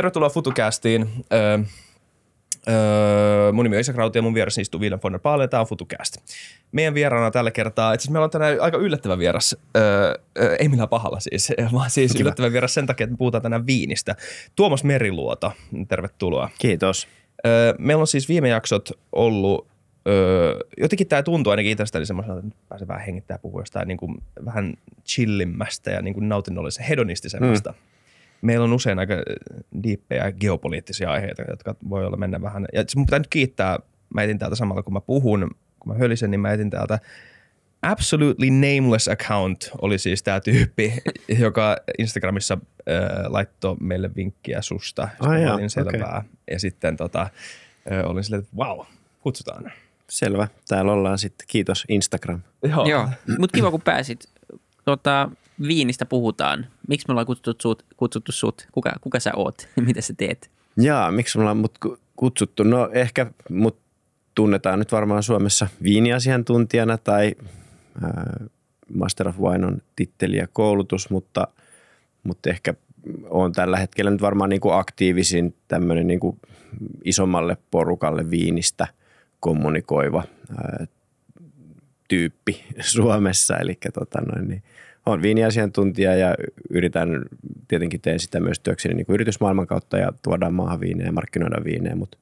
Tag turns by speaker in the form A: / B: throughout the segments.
A: Tervetuloa FutuCastiin. Öö, öö, mun nimi on Isak Rauti ja mun vieressä istuu William von der Paale ja tämä on FutuCast. Meidän vieraana tällä kertaa, itse meillä on tänään aika yllättävä vieras, öö, öö, ei millään pahalla siis, vaan siis Kiva. yllättävä vieras sen takia, että me puhutaan tänään viinistä. Tuomas Meriluoto, tervetuloa.
B: Kiitos.
A: Öö, meillä on siis viime jaksot ollut öö, jotenkin tämä tuntuu ainakin itsestäni semmoisena, että pääsee vähän hengittää puhua jostain niin kuin vähän chillimmästä ja niin kuin nautinnollisesta, hedonistisemmasta. Mm. Meillä on usein aika diippejä geopoliittisia aiheita, jotka voi olla mennä vähän. Ja mun pitää nyt kiittää, mä etin täältä samalla kun mä puhun, kun mä hölisen, niin mä etin täältä Absolutely Nameless Account oli siis tämä tyyppi, joka Instagramissa äh, laittoi meille vinkkiä susta.
B: Ah,
A: olin selvää. Okay. Ja sitten tota, äh, olin silleen, että wow, kutsutaan.
B: Selvä. Täällä ollaan sitten. Kiitos Instagram.
C: Joo, Joo. mutta kiva kun pääsit. Tota, viinistä puhutaan. Miksi me ollaan kutsuttu sut? Kutsuttu sut? Kuka, kuka sä oot? Mitä sä teet?
B: Jaa, miksi me ollaan mut kutsuttu? No ehkä mut tunnetaan nyt varmaan Suomessa viiniasiantuntijana tai äh, Master of Wine on titteli ja koulutus, mutta, mutta ehkä on tällä hetkellä nyt varmaan niin kuin aktiivisin tämmöinen niin kuin isommalle porukalle viinistä kommunikoiva ää, tyyppi Suomessa. Eli tota noin, niin olen viiniasiantuntija ja yritän, tietenkin teen sitä myös työkseni niin kuin yritysmaailman kautta ja tuodaan maahan viinejä ja markkinoida viinejä, mutta,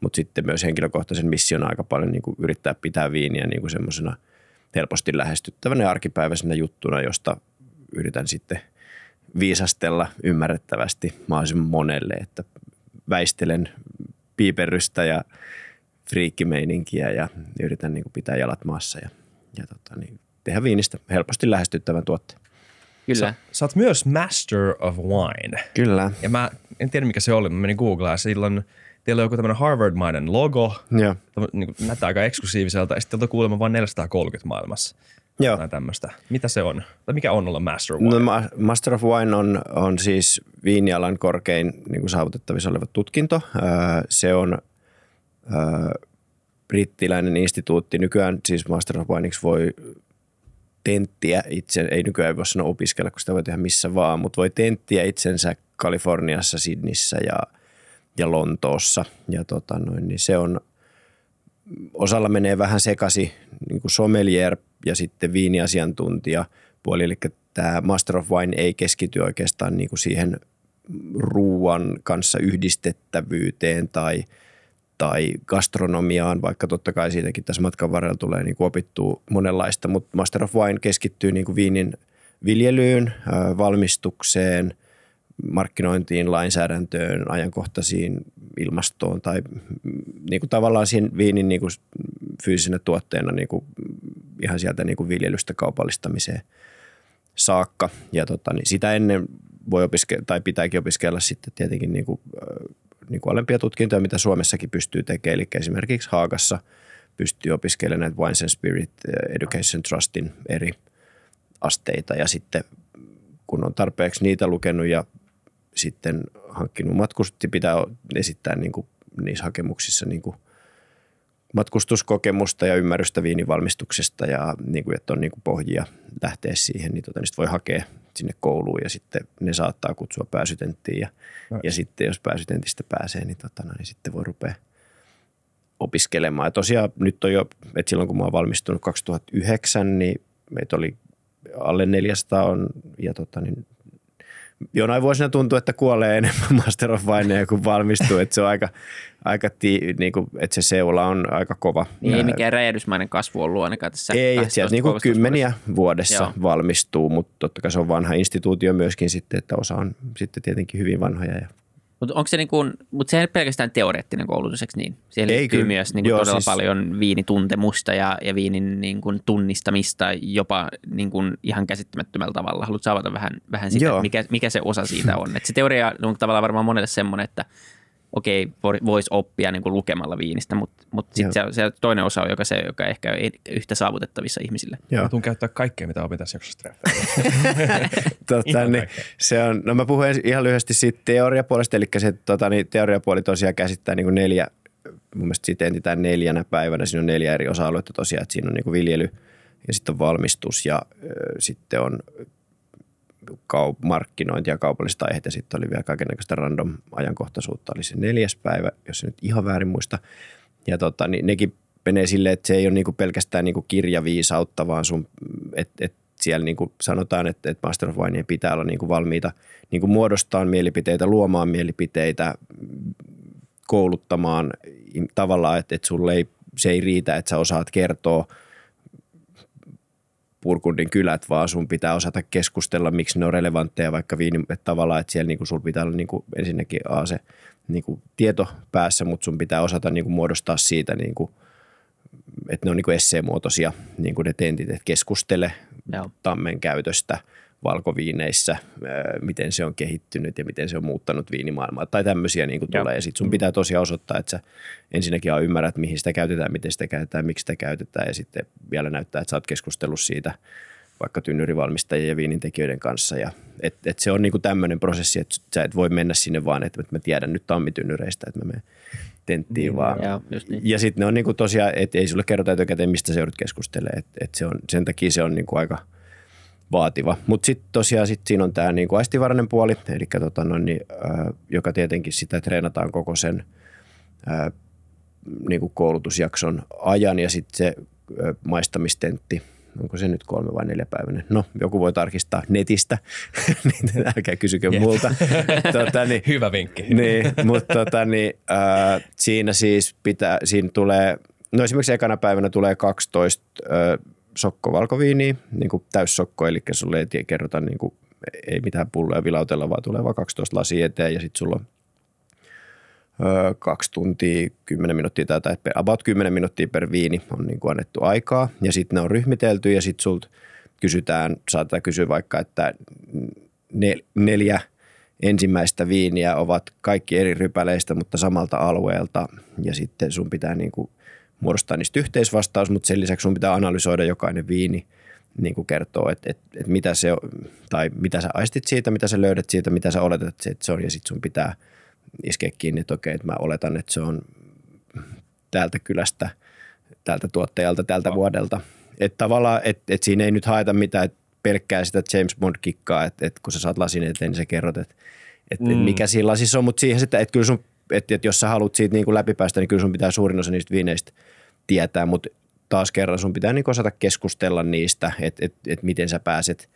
B: mutta sitten myös henkilökohtaisen mission aika paljon niin kuin yrittää pitää viiniä niin kuin semmoisena helposti lähestyttävänä ja arkipäiväisenä juttuna, josta yritän sitten viisastella ymmärrettävästi mahdollisimman monelle, että väistelen piiperrystä ja friikkimeininkiä ja yritän niin kuin pitää jalat maassa ja, ja tota, niin tehdä viinistä helposti lähestyttävän tuotteen.
C: Kyllä.
A: Sä, sä oot myös Master of Wine.
B: Kyllä.
A: Ja mä en tiedä mikä se oli, mä menin googlaan silloin teillä on joku tämmöinen Harvard-mainen logo,
B: Joo.
A: niin näyttää aika eksklusiiviselta, ja sitten teiltä kuulemma vain 430 maailmassa. Joo. Tai tämmöistä. Mitä se on? Tai mikä on olla Master of Wine?
B: No, Master of Wine on, on siis viinialan korkein niin kuin saavutettavissa oleva tutkinto. Se on brittiläinen instituutti. Nykyään siis Master of Wineiksi voi tenttiä itse, ei nykyään voi sanoa opiskella, kun sitä voi tehdä missä vaan, mutta voi tenttiä itsensä Kaliforniassa, Sydnissä ja, ja Lontoossa. Ja tota noin, niin se on, osalla menee vähän sekasi niin kuin sommelier ja sitten viiniasiantuntija puoli, eli tämä Master of Wine ei keskity oikeastaan niin kuin siihen ruuan kanssa yhdistettävyyteen tai, tai gastronomiaan, vaikka totta kai siitäkin tässä matkan varrella tulee niin opittua monenlaista, mutta Master of Wine keskittyy niin kuin viinin viljelyyn, valmistukseen, markkinointiin, lainsäädäntöön, ajankohtaisiin ilmastoon tai niin kuin tavallaan siinä viinin niin kuin fyysisenä tuotteena niin kuin ihan sieltä niin kuin viljelystä kaupallistamiseen saakka. Ja tota, niin sitä ennen voi opiskella, tai pitääkin opiskella sitten tietenkin niin kuin, niin kuin alempia tutkintoja, mitä Suomessakin pystyy tekemään. Eli esimerkiksi Haagassa pystyy opiskelemaan näitä Wines and Spirit Education Trustin eri asteita. Ja sitten kun on tarpeeksi niitä lukenut ja sitten hankkinut matkusti, pitää esittää niin kuin niissä hakemuksissa niin kuin matkustuskokemusta ja ymmärrystä viinivalmistuksesta ja niin kuin, että on niin kuin pohjia lähteä siihen, niin, tota, niin voi hakea sinne kouluun ja sitten ne saattaa kutsua pääsytenttiin ja, no. ja sitten jos pääsytentistä pääsee, niin, tota, no, niin sitten voi rupea opiskelemaan. Ja tosiaan nyt on jo, että silloin kun mä oon valmistunut 2009, niin meitä oli alle 400 on, ja tota, niin jonain vuosina tuntuu, että kuolee enemmän Master of Winea kuin valmistuu, että se on aika, aika tii, niin kuin, että se seula on aika kova.
C: Niin ei mikään räjähdysmäinen kasvu ollut ainakaan tässä.
B: Ei, että sieltä niin kuin kymmeniä vuodessa Joo. valmistuu, mutta totta kai se on vanha instituutio myöskin sitten, että osa on sitten tietenkin hyvin vanhoja ja
C: mutta onko se niin kuin, mutta sehän ei pelkästään teoreettinen koulutus, eikö niin? Siihen ei liittyy kyllä. myös niin kuin Joo, todella siis... paljon viinituntemusta ja, ja viinin niin kuin tunnistamista jopa niin kuin ihan käsittämättömällä tavalla. Haluatko avata vähän, vähän sitä, mikä, mikä se osa siitä on? Et se teoria on tavallaan varmaan monelle semmoinen, että – okei, voisi oppia niin kuin lukemalla viinistä, mutta, mutta sitten se, se, toinen osa on joka se, joka ehkä ei yhtä saavutettavissa ihmisille.
A: Joo. Mä tuun käyttää kaikkea, mitä opin tässä jaksossa
B: tota, niin, se on, no mä puhun ihan lyhyesti siitä teoriapuolesta, eli se tota, niin, teoriapuoli tosiaan käsittää niin kuin neljä, mun mielestä siitä entitään neljänä päivänä, siinä on neljä eri osa-aluetta tosiaan, että siinä on niin kuin viljely ja sitten on valmistus ja ö, sitten on kaup- markkinointi ja kaupalliset aiheet ja sitten oli vielä kaikenlaista random ajankohtaisuutta. Oli se neljäs päivä, jos nyt ihan väärin muista. Ja tota, niin nekin menee silleen, että se ei ole niinku pelkästään niinku kirjaviisautta, vaan sun, et, et siellä niinku sanotaan, että, että Master of Wine pitää olla niinku valmiita niinku muodostaa mielipiteitä, luomaan mielipiteitä, kouluttamaan tavallaan, että, että sulle ei, se ei riitä, että sä osaat kertoa Purkundin kylät, vaan sun pitää osata keskustella, miksi ne on relevantteja vaikka viini, että tavallaan, että siellä niinku sulla pitää olla niinku ensinnäkin A, se niinku tieto päässä, mutta sun pitää osata niinku muodostaa siitä, niinku, että ne on niinku esseemuotoisia niinku ne tentit, että keskustele Joo. tammen käytöstä – valkoviineissä, miten se on kehittynyt ja miten se on muuttanut viinimaailmaa tai tämmöisiä niin kuin tulee. Ja sitten sun pitää tosiaan osoittaa, että sä ensinnäkin ymmärrät, mihin sitä käytetään, miten sitä käytetään, miksi sitä käytetään ja sitten vielä näyttää, että sä oot keskustellut siitä vaikka tynnyrivalmistajien ja viinintekijöiden kanssa. Ja, et, et se on niin kuin tämmöinen prosessi, että sä et voi mennä sinne vaan, että mä tiedän nyt tammitynnyreistä, että mä menen tenttiin niin, vaan. Ja, niin. ja sitten ne on niin kuin tosiaan, että ei sulle kerrota etukäteen, mistä sä joudut keskustelemaan. Et, et se on, sen takia se on niin kuin aika – vaativa. Mutta sitten tosiaan sit siinä on tämä niinku aistivarainen puoli, eli tota noin, niin, äh, joka tietenkin sitä treenataan koko sen äh, niinku koulutusjakson ajan ja sitten se äh, maistamistentti, onko se nyt kolme vai neljä päiväinen? No, joku voi tarkistaa netistä, niin älkää kysykö yeah. multa.
A: tota, niin, Hyvä vinkki.
B: niin, mutta tota, niin, äh, siinä siis pitää, siinä tulee, no esimerkiksi ekana päivänä tulee 12 äh, sokko valkoviiniä, niin kuin täyssokko, eli sulle ei kerrota niin kuin, ei mitään pulloja vilautella, vaan tulee vaan 12 lasia eteen ja sitten sulla on öö, kaksi tuntia, 10 minuuttia tai, tai about 10 minuuttia per viini on niin kuin annettu aikaa. Ja sitten ne on ryhmitelty ja sitten sulta kysytään, saatetaan kysyä vaikka, että neljä ensimmäistä viiniä ovat kaikki eri rypäleistä, mutta samalta alueelta. Ja sitten sun pitää niin kuin muodostaa niistä yhteisvastaus, mutta sen lisäksi sun pitää analysoida jokainen viini, niin kuin kertoo, että, että, että mitä se tai mitä sä aistit siitä, mitä sä löydät siitä, mitä sä oletat, että se on, ja sitten sun pitää iskeä kiinni, että okei, että mä oletan, että se on täältä kylästä, tältä tuottajalta, tältä vuodelta. Että tavallaan, että, että siinä ei nyt haeta mitään, että pelkkää sitä James Bond-kikkaa, että, että kun sä saat lasin eteen, niin sä kerrot, että, että mm. mikä siinä lasissa on, mutta siihen sitten, että kyllä sun että, että jos sä haluat siitä niin kuin läpipäästä, niin kyllä sun pitää suurin osa niistä viineistä tietää, mutta taas kerran sun pitää niin osata keskustella niistä, että, että, että miten sä pääset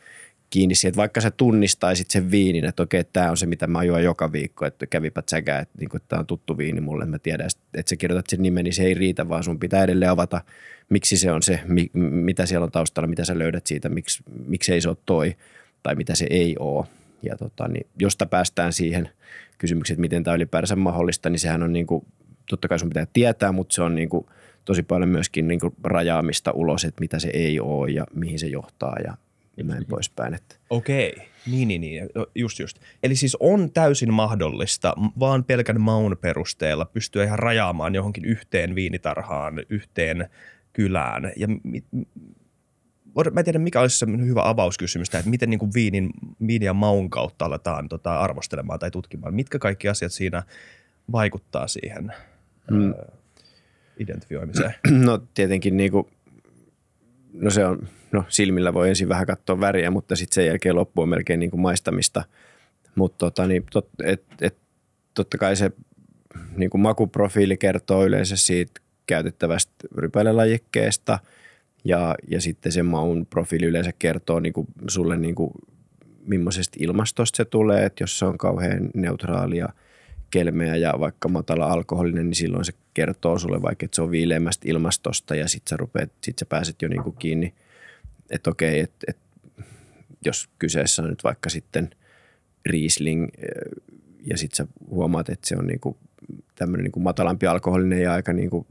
B: kiinni siihen, että vaikka sä tunnistaisit sen viinin, että okei, tämä on se, mitä mä juon joka viikko, että kävipä säkää, että, niin tämä on tuttu viini mulle, mä tiedän, että sä kirjoitat sen nimen, niin se ei riitä, vaan sun pitää edelleen avata, miksi se on se, mi, mitä siellä on taustalla, mitä sä löydät siitä, miksi, miksi ei se ole toi, tai mitä se ei ole. Ja tota, niin josta päästään siihen – kysymykset, miten tämä ylipäänsä mahdollista, niin sehän on niin kuin, totta kai sun pitää tietää, mutta se on niin kuin tosi paljon myöskin niin kuin rajaamista ulos, että mitä se ei ole ja mihin se johtaa ja näin poispäin. Että.
A: Okei, niin, niin, niin, just just. Eli siis on täysin mahdollista vaan pelkän maun perusteella pystyä ihan rajaamaan johonkin yhteen viinitarhaan, yhteen kylään. Ja mä en tiedä, mikä olisi se hyvä avauskysymys, että miten niin kuin viinin, viinin ja maun kautta aletaan tota, arvostelemaan tai tutkimaan. Mitkä kaikki asiat siinä vaikuttaa siihen mm. ö, identifioimiseen?
B: No tietenkin niin kuin, no se on, no silmillä voi ensin vähän katsoa väriä, mutta sitten sen jälkeen loppu on melkein niin kuin maistamista. Mutta tota, niin, tot, et, et, totta kai se niin kuin makuprofiili kertoo yleensä siitä käytettävästä rypälelajikkeesta – ja, ja sitten se maun profiili yleensä kertoo niin kuin sulle niin kuin, millaisesta ilmastosta se tulee, että jos se on kauhean neutraalia kelmeä ja vaikka matala alkoholinen, niin silloin se kertoo sulle vaikka, että se on viileämmästä ilmastosta ja sitten sä, rupeat, sit sä pääset jo niin kuin kiinni, että okei, että, että jos kyseessä on nyt vaikka sitten Riesling ja sitten sä huomaat, että se on niin kuin tämmöinen niin kuin matalampi alkoholinen ja aika niin kuin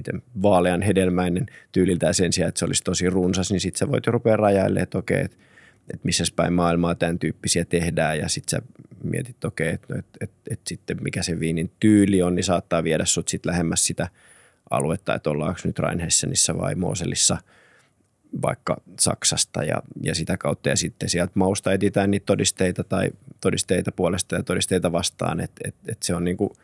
B: miten vaalean hedelmäinen tyyliltään sen sijaan, että se olisi tosi runsas, niin sitten sä voit jo rupea rajailemaan, että okei, että, että missä päin maailmaa tämän tyyppisiä tehdään. Ja sitten sä mietit, okei, että, että, että, että sitten mikä se viinin tyyli on, niin saattaa viedä sut sitten lähemmäs sitä aluetta, että ollaanko nyt Rheinhessenissä vai Moselissa vaikka Saksasta. Ja, ja sitä kautta. Ja sitten sieltä mausta etitään niitä todisteita tai todisteita puolesta ja todisteita vastaan, että, että, että se on niin kuin –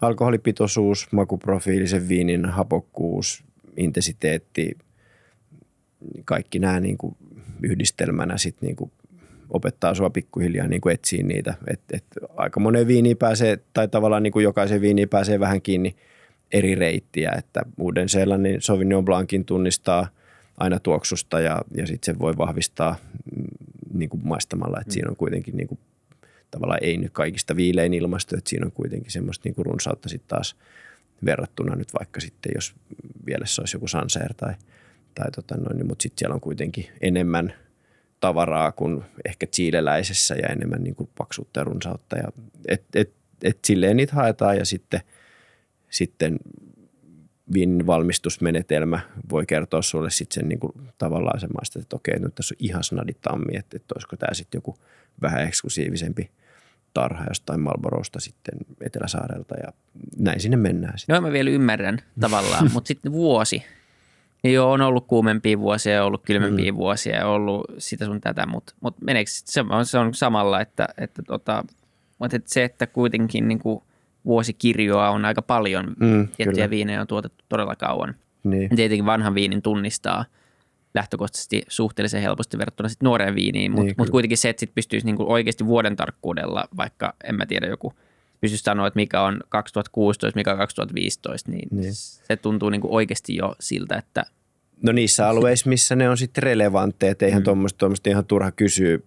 B: alkoholipitoisuus, makuprofiili, sen viinin hapokkuus, intensiteetti, kaikki nämä niin kuin yhdistelmänä sit niin kuin opettaa sua pikkuhiljaa niin etsiä niitä. Et, et aika monen viini pääsee, tai tavallaan niin kuin jokaisen viini pääsee vähän kiinni eri reittiä, että uuden seelannin Sauvignon Blancin tunnistaa aina tuoksusta ja, ja sitten se voi vahvistaa mm, niin kuin maistamalla, että mm. siinä on kuitenkin niin kuin, tavallaan ei nyt kaikista viilein ilmasto, että siinä on kuitenkin semmoista niin kuin runsautta sitten taas verrattuna nyt vaikka sitten, jos vielä se olisi joku Sanseer tai, tai tota noin, niin, mutta sitten siellä on kuitenkin enemmän tavaraa kuin ehkä chileläisessä ja enemmän niin kuin paksuutta ja runsautta. Ja et, et, et silleen niitä haetaan ja sitten, sitten viinin valmistusmenetelmä voi kertoa sulle sitten sen niin kuin tavallaan semmoista, että okei, nyt tässä on ihan snaditammi, että, että olisiko tämä sitten joku vähän eksklusiivisempi tarha jostain Malborosta sitten Eteläsaarelta ja näin sinne mennään.
C: Sitten. No mä vielä ymmärrän tavallaan, mutta sitten vuosi. Ja joo, on ollut kuumempia vuosia ja ollut kylmempiä mm. vuosia ja ollut sitä sun tätä, mutta, mutta meneekö se on, se on samalla, että, että, tota, mutta että se, että kuitenkin niin kuin vuosikirjoa on aika paljon, mm, tiettyjä viinejä on tuotettu todella kauan. Niin. Tietenkin vanhan viinin tunnistaa lähtökohtaisesti suhteellisen helposti verrattuna sit nuoreen viiniin, mutta niin, mut kuitenkin se, että sit pystyisi niinku oikeasti vuoden tarkkuudella, vaikka en mä tiedä joku pystyisi sanoa, että mikä on 2016, mikä on 2015, niin, niin. se tuntuu niinku oikeasti jo siltä, että
B: No niissä alueissa, missä ne on sitten relevantteja, että eihän mm. tuommoista ihan turha kysyä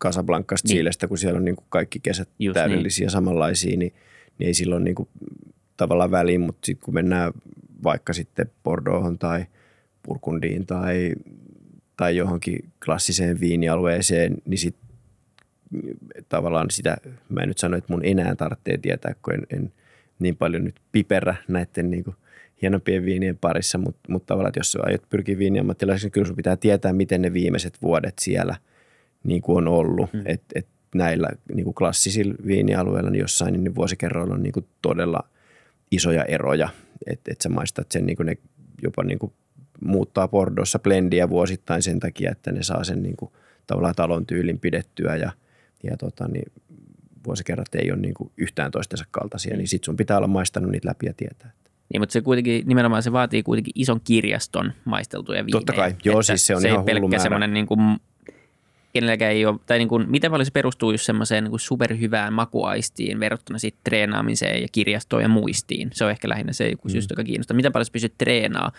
B: Casablancasta niin. Chilestä, kun siellä on niin kuin kaikki kesät Just täydellisiä niin. samanlaisia, niin, niin ei silloin niin kuin tavallaan väliin, mutta sitten kun mennään vaikka sitten Bordeauxhon tai Purkundiin tai, tai johonkin klassiseen viinialueeseen, niin sitten tavallaan sitä, mä en nyt sano, että mun enää tarvitsee tietää, kun en, en niin paljon nyt piperä näiden niin kuin – hienompien viinien parissa, mutta, mutta tavallaan, että jos aiot pyrkiä viiniammattilaiseksi, niin kyllä sun pitää tietää, miten ne viimeiset vuodet siellä niin kuin on ollut. Hmm. Et, et näillä niin kuin klassisilla viinialueilla niin jossain niin vuosikerroilla on niin kuin todella isoja eroja. Että et sä maistat sen, niin kuin ne jopa niin kuin muuttaa Bordossa blendiä vuosittain sen takia, että ne saa sen niin kuin, tavallaan talon tyylin pidettyä ja, ja tota, niin vuosikerrat ei ole niin kuin yhtään toistensa kaltaisia, niin sit sun pitää olla maistanut niitä läpi ja tietää.
C: Niin, mutta se kuitenkin, nimenomaan se vaatii kuitenkin ison kirjaston maisteltuja viinejä.
B: Totta kai, joo siis se on se ihan
C: ei pelkkä semmoinen niin kuin, kenelläkään ei ole, tai niin kuin, miten paljon se perustuu just semmoiseen niin superhyvään makuaistiin verrattuna sitten treenaamiseen ja kirjastoon ja muistiin. Se on ehkä lähinnä se joku mm. syys, joka kiinnostaa. Miten paljon sä pystyt treenaamaan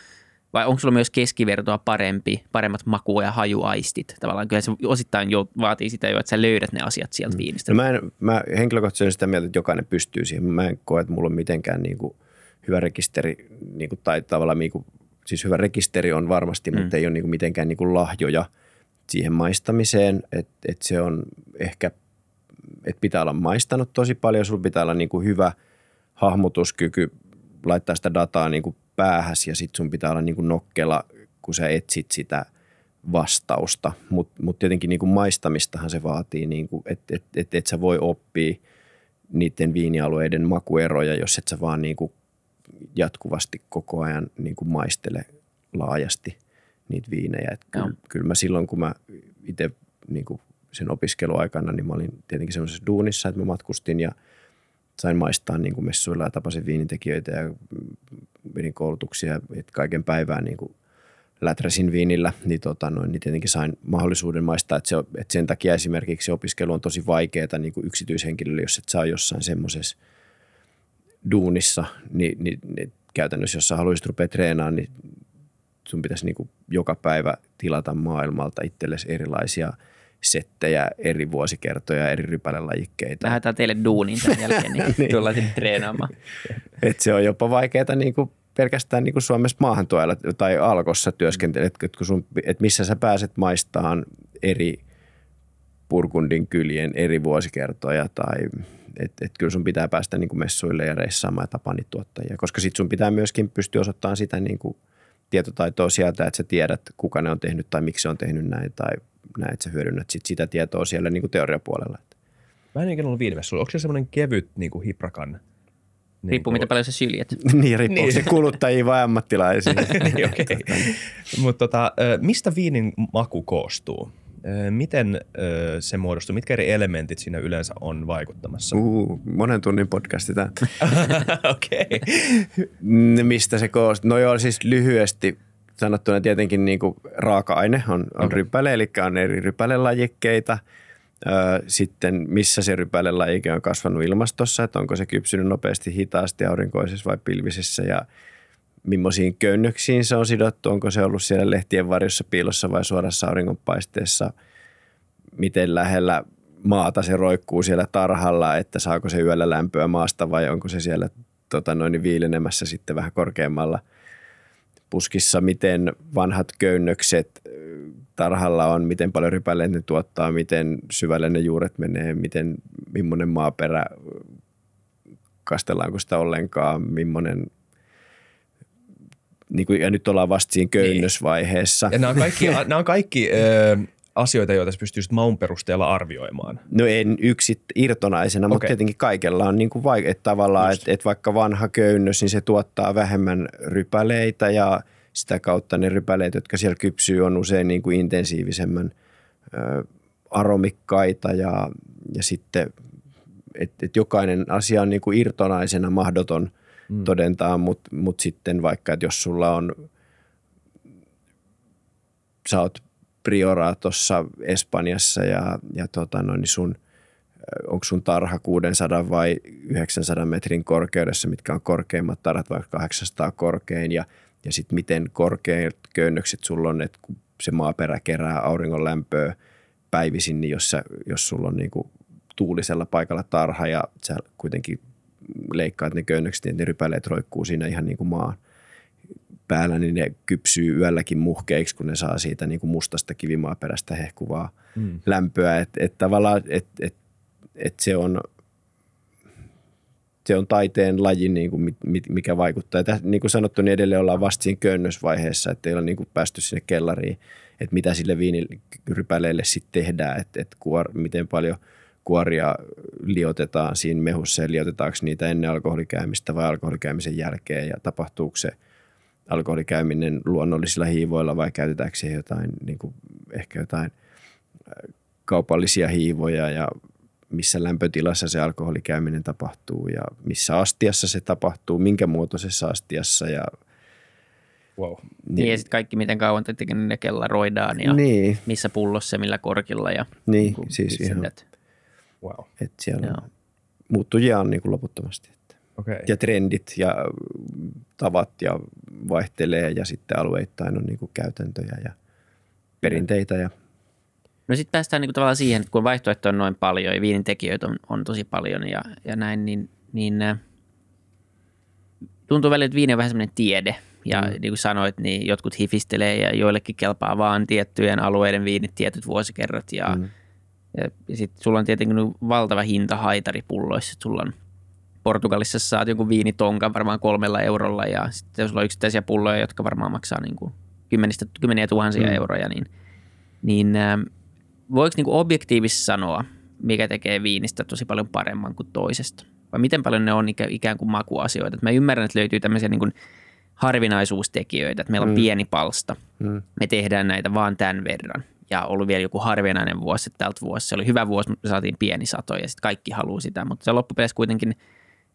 C: vai onko sulla myös keskivertoa parempi, paremmat maku- ja hajuaistit? Tavallaan kyllä se osittain jo vaatii sitä jo, että sä löydät ne asiat sieltä mm. viinistä.
B: No mä, en, mä henkilökohtaisesti sitä mieltä, että jokainen pystyy siihen. Mä en koe, että mulla on mitenkään niin kuin – hyvä rekisteri, niin kuin, tai tavallaan niin kuin, siis hyvä rekisteri on varmasti, mm. mutta ei ole niin kuin mitenkään niin kuin lahjoja siihen maistamiseen, että et se on ehkä, että pitää olla maistanut tosi paljon, sulla pitää olla niin kuin hyvä hahmotuskyky, laittaa sitä dataa niin kuin päähäs ja sitten sun pitää olla niin kuin nokkela, kun sä etsit sitä vastausta, mutta mut tietenkin niin kuin maistamistahan se vaatii, niin että et, et, et sä voi oppia niiden viinialueiden makueroja, jos et sä vaan niin kuin jatkuvasti koko ajan niin kuin maistele laajasti niitä viinejä. Kyllä, kyllä mä silloin, kun mä itse niin kuin sen opiskeluaikana, niin mä olin tietenkin semmoisessa duunissa, että mä matkustin ja sain maistaa niin kuin messuilla ja tapasin viinintekijöitä ja vedin koulutuksia, että kaiken päivään niin kuin läträsin viinillä, niin, tota, noin, niin tietenkin sain mahdollisuuden maistaa, että, se, että sen takia esimerkiksi opiskelu on tosi vaikeaa niin kuin yksityishenkilölle, jos et saa jossain semmoisessa – duunissa, niin, niin, niin käytännössä jos sä haluaisit rupea treenaamaan, niin sun pitäisi niin kuin joka päivä tilata maailmalta itsellesi erilaisia settejä, eri vuosikertoja, eri rypälelajikkeita.
C: Lähdetään teille duuniin tämän jälkeen, niin, niin. tullaan sitten treenaamaan.
B: Et se on jopa vaikeaa niin kuin pelkästään niin kuin Suomessa maahantuojalla tai alkossa työskentelet, että, kun sun, että missä sä pääset maistamaan eri Purkundin kyljen eri vuosikertoja tai että et kyllä sun pitää päästä niin kuin messuille ja reissaamaan ja tapaa niitä tuottajia, koska sit sun pitää myöskin pystyä osoittamaan sitä niin kuin tietotaitoa sieltä, että sä tiedät, kuka ne on tehnyt tai miksi on tehnyt näin tai näin, että sä hyödynnät sit sitä tietoa siellä niin kuin teoriapuolella.
A: Mä en ikinä ollut viinemessuilla. Onko se semmoinen kevyt niin kuin hiprakan
C: niin riippuu, miten paljon sä syljet.
B: niin, riippuu niin. se kuluttajia vai ammattilaisia. niin,
A: okay. Mutta tota, mistä viinin maku koostuu? Miten se muodostuu? Mitkä eri elementit siinä yleensä on vaikuttamassa?
B: Uh, monen tunnin podcasti tämä.
A: Okei.
B: okay. Mistä se koostuu? No joo, siis lyhyesti sanottuna tietenkin niin kuin raaka-aine on, on okay. rypäle, eli on eri rypälelajikkeita. Sitten missä se rypälelaike on kasvanut ilmastossa, että onko se kypsynyt nopeasti, hitaasti aurinkoisessa vai pilvisessä ja millaisiin köynnöksiin se on sidottu, onko se ollut siellä lehtien varjossa piilossa vai suorassa auringonpaisteessa, miten lähellä maata se roikkuu siellä tarhalla, että saako se yöllä lämpöä maasta vai onko se siellä tota, noin viilenemässä sitten vähän korkeammalla puskissa, miten vanhat köynnökset tarhalla on, miten paljon rypäleet ne tuottaa, miten syvälle ne juuret menee, miten, millainen maaperä, kastellaanko sitä ollenkaan, millainen niin kuin, ja nyt ollaan vasta siinä köynnösvaiheessa.
A: Ja nämä on kaikki, nämä on kaikki ö, asioita, joita pystyy maun perusteella arvioimaan?
B: No en yksit irtonaisena, okay. mutta tietenkin kaikella on niin kuin vaik- että tavallaan, että, että vaikka vanha köynnös, niin se tuottaa vähemmän rypäleitä ja sitä kautta ne rypäleet, jotka siellä kypsyy, on usein niin kuin intensiivisemmän ö, aromikkaita ja, ja sitten, että et jokainen asia on niin kuin irtonaisena mahdoton mm. todentaa, mutta mut sitten vaikka, että jos sulla on, sä oot Prioraatossa Espanjassa ja, ja tota, no, niin sun, onko sun tarha 600 vai 900 metrin korkeudessa, mitkä on korkeimmat tarhat, vai 800 korkein? Ja, ja sitten miten korkeat köynnökset sulla on, että kun se maaperä kerää auringon lämpöä päivisin, niin jos, sä, jos sulla on niin kuin tuulisella paikalla tarha ja sä kuitenkin leikkaat ne köynnökset, niin ne rypäleet roikkuu siinä ihan niin kuin maan – päällä, niin ne kypsyy yölläkin muhkeiksi, kun ne saa siitä niin kuin mustasta kivimaaperästä hehkuvaa mm. lämpöä. Että et tavallaan et, et, et se on se on taiteen laji, niin kuin mikä vaikuttaa. Ja tässä, niin kuin sanottu, niin edelleen ollaan vasta siinä köynnösvaiheessa, että ei ole niin kuin päästy sinne kellariin, että mitä sille viinirypäleelle sitten tehdään, että, että kuor, miten paljon kuoria liotetaan siinä mehussa ja liotetaanko niitä ennen alkoholikäymistä vai alkoholikäymisen jälkeen ja tapahtuuko se – alkoholikäyminen luonnollisilla hiivoilla vai käytetäänkö siihen jotain, niin kuin ehkä jotain kaupallisia hiivoja ja missä lämpötilassa se alkoholikäyminen tapahtuu ja missä astiassa se tapahtuu, minkä muotoisessa astiassa ja
C: Wow. Niin, niin ja sitten kaikki, miten kauan tietenkin ne kellaroidaan ja niin. missä pullossa millä korkilla. Ja,
B: niin, niin kuin, siis ihan. Et, wow. Et siellä Joo. muuttujia on niin kuin loputtomasti. Okay. Ja trendit ja tavat ja vaihtelee ja sitten alueittain on niin kuin käytäntöjä ja perinteitä. Ja...
C: No sitten päästään niin kuin tavallaan siihen, että kun vaihtoehto on noin paljon ja viinin tekijöitä on, on tosi paljon ja, ja näin, niin, niin äh, tuntuu välillä, että viini on vähän semmoinen tiede. Ja mm. niin kuin sanoit, niin jotkut hifistelee ja joillekin kelpaa vaan tiettyjen alueiden viinit tietyt vuosikerrat. Ja, mm. ja, ja sitten sulla on tietenkin valtava hinta haitari-pulloissa. Sulla on Portugalissa saat jonkun viinitonkan varmaan kolmella eurolla ja sitten jos on yksittäisiä pulloja, jotka varmaan maksaa niin kuin kymmenistä, kymmeniä tuhansia mm. euroja, niin, niin äh, voiko niin kuin objektiivisesti sanoa, mikä tekee viinistä tosi paljon paremman kuin toisesta? Vai miten paljon ne on ikään kuin makuasioita? Et mä ymmärrän, että löytyy tämmöisiä niin kuin harvinaisuustekijöitä, että meillä on mm. pieni palsta, mm. me tehdään näitä vaan tämän verran ja ollut vielä joku harvinainen vuosi tältä vuosi. Se oli hyvä vuosi, mutta saatiin pieni sato ja sitten kaikki haluaa sitä, mutta se loppupeleissä kuitenkin –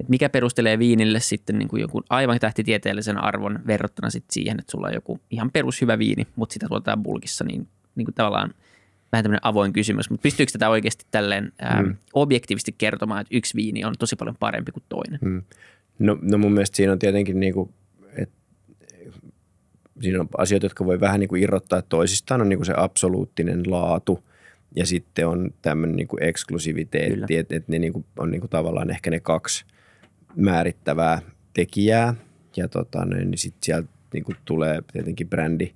C: että mikä perustelee viinille sitten niin kuin joku aivan tähtitieteellisen arvon verrattuna sitten siihen, että sulla on joku ihan perushyvä viini, mutta sitä tuotetaan bulkissa, niin, niin kuin tavallaan vähän tämmöinen avoin kysymys. Mutta pystyykö tätä oikeasti tälleen ää, mm. objektiivisesti kertomaan, että yksi viini on tosi paljon parempi kuin toinen? Mm.
B: No, no mun mielestä siinä on tietenkin niin kuin, että siinä on asioita, jotka voi vähän niin kuin irrottaa toisistaan, on niin kuin se absoluuttinen laatu ja sitten on tämmöinen niin kuin eksklusiviteetti, että, että ne niin kuin on niin kuin tavallaan ehkä ne kaksi – määrittävää tekijää. Ja tota, niin sitten sieltä niin kuin tulee tietenkin brändi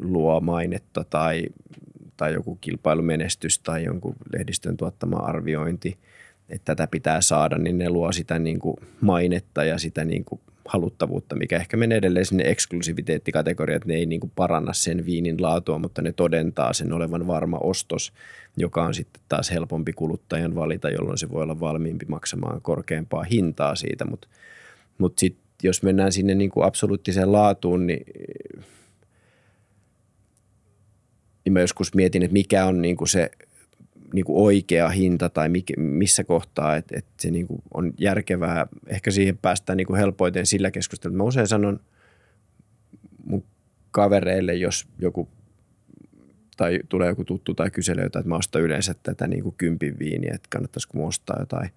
B: luo mainetta tai, tai joku kilpailumenestys tai jonkun lehdistön tuottama arviointi, että tätä pitää saada, niin ne luo sitä niin kuin mainetta ja sitä niin kuin haluttavuutta, mikä ehkä menee edelleen sinne eksklusiviteettikategoriaan, että ne ei niin kuin paranna sen viinin laatua, mutta ne todentaa sen olevan varma ostos, joka on sitten taas helpompi kuluttajan valita, jolloin se voi olla valmiimpi maksamaan korkeampaa hintaa siitä, mutta mut sitten jos mennään sinne niin kuin absoluuttiseen laatuun, niin, niin mä joskus mietin, että mikä on niin kuin se niin kuin oikea hinta tai mikä, missä kohtaa, että, että se niin kuin on järkevää. Ehkä siihen päästään niin kuin helpoiten sillä keskustelulla. Mä usein sanon mun kavereille, jos joku tai tulee joku tuttu tai kyselee jotain, että mä ostan yleensä tätä niin kuin kympin viiniä, että kannattaisiko mun ostaa jotain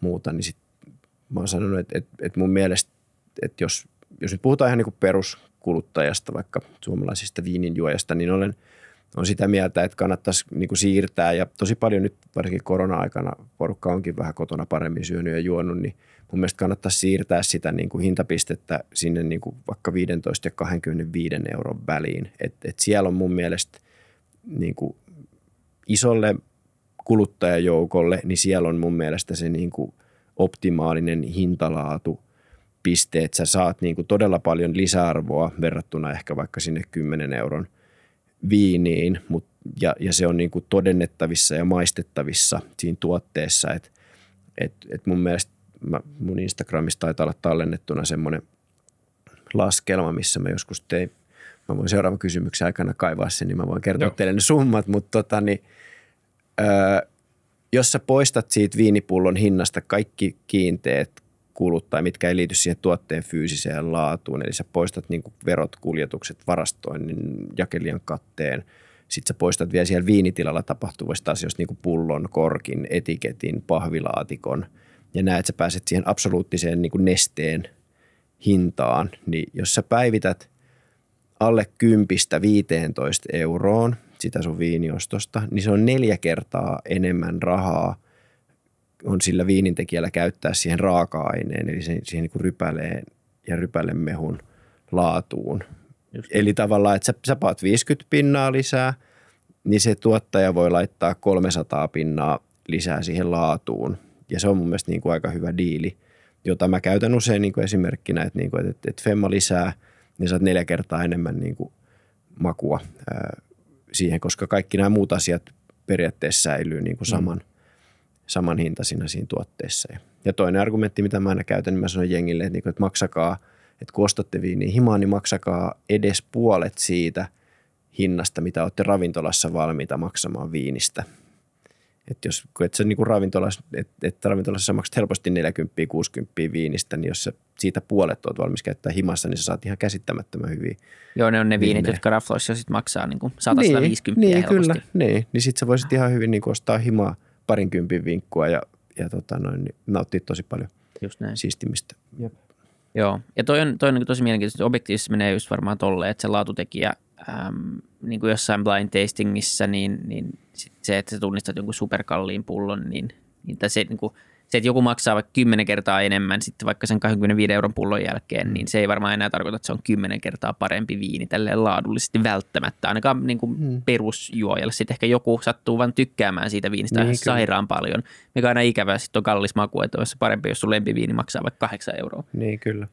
B: muuta, niin sit mä oon sanonut, että, että, että mun mielestä, että jos, jos nyt puhutaan ihan niin kuin peruskuluttajasta, vaikka suomalaisista viininjuojasta, niin olen, on sitä mieltä, että kannattaisi niin kuin siirtää ja tosi paljon nyt varsinkin korona-aikana porukka onkin vähän kotona paremmin syönyt ja juonut, niin mun mielestä kannattaisi siirtää sitä niin kuin hintapistettä sinne niin kuin vaikka 15 ja 25 euron väliin. Et, et siellä on mun mielestä niin kuin isolle kuluttajajoukolle, niin siellä on mun mielestä se niin kuin optimaalinen hintalaatu piste, että sä saat niin kuin todella paljon lisäarvoa verrattuna ehkä vaikka sinne 10 euron viiniin, mut, ja, ja se on niin kuin todennettavissa ja maistettavissa siinä tuotteessa, että et, et mun mielestä mä, mun Instagramissa taitaa olla tallennettuna semmoinen laskelma, missä mä joskus tein, mä voin seuraavan kysymyksen aikana kaivaa sen, niin mä voin kertoa Joo. teille ne summat, mutta tota, niin, öö, jos sä poistat siitä viinipullon hinnasta kaikki kiinteät kulut tai mitkä ei liity siihen tuotteen fyysiseen laatuun, eli sä poistat niin verot, kuljetukset, varastoinnin, jakelijan katteen, sitten sä poistat vielä siellä viinitilalla tapahtuvista asioista niin pullon, korkin, etiketin, pahvilaatikon – ja näet, että sä pääset siihen absoluuttiseen niin nesteen hintaan, niin jos sä päivität alle kympistä 15 euroon sitä sun viiniostosta, niin se on neljä kertaa enemmän rahaa on sillä viinintekijällä käyttää siihen raaka-aineen, eli siihen, siihen niin rypäleen ja rypälemehun laatuun. Just. Eli tavallaan, että sä, sä paat 50 pinnaa lisää, niin se tuottaja voi laittaa 300 pinnaa lisää siihen laatuun ja se on mun mielestä niin kuin aika hyvä diili, jota mä käytän usein niin kuin esimerkkinä, että, niin kuin, että, että Femma lisää, niin saat neljä kertaa enemmän niin kuin makua ää, siihen, koska kaikki nämä muut asiat periaatteessa säilyy niin kuin mm. saman, saman hintaisina siinä tuotteessa. Ja toinen argumentti, mitä mä aina käytän, niin mä sanon jengille, että, niin kuin, että maksakaa, että kun ostatte viiniä himaan, niin maksakaa edes puolet siitä hinnasta, mitä olette ravintolassa valmiita maksamaan viinistä – että jos et sä niin ravintolassa, et, et ravintolassa maksat helposti 40 60 viinistä, niin jos sä siitä puolet oot valmis käyttää himassa, niin sä saat ihan käsittämättömän hyviä.
C: Joo, ne on ne viinit, jotka rafloissa sit maksaa niin 150
B: niin,
C: niin,
B: kyllä, niin, niin sit sä voisit ihan hyvin niin ostaa himaa parinkympin vinkkua ja, ja tota noin, niin nauttia tosi paljon
C: Just näin.
B: siistimistä. Jep.
C: Joo, ja toi on, toi on niin tosi mielenkiintoista. Objektiivisesti menee just varmaan tolleen, että se laatutekijä äm, niin kuin jossain blind tastingissa, niin, niin sit se, että sä tunnistat jonkun superkalliin pullon, niin, niin se, niin kuin, se, että joku maksaa vaikka 10 kertaa enemmän sitten vaikka sen 25 euron pullon jälkeen, niin se ei varmaan enää tarkoita, että se on 10 kertaa parempi viini tälleen laadullisesti välttämättä, ainakaan niin kuin hmm. perusjuojalle. Sitten ehkä joku sattuu vain tykkäämään siitä viinistä niin, sairaan paljon, mikä on aina ikävää, sitten on kallis maku, että olisi parempi, jos sun lempiviini maksaa vaikka 8 euroa.
B: Niin, kyllä.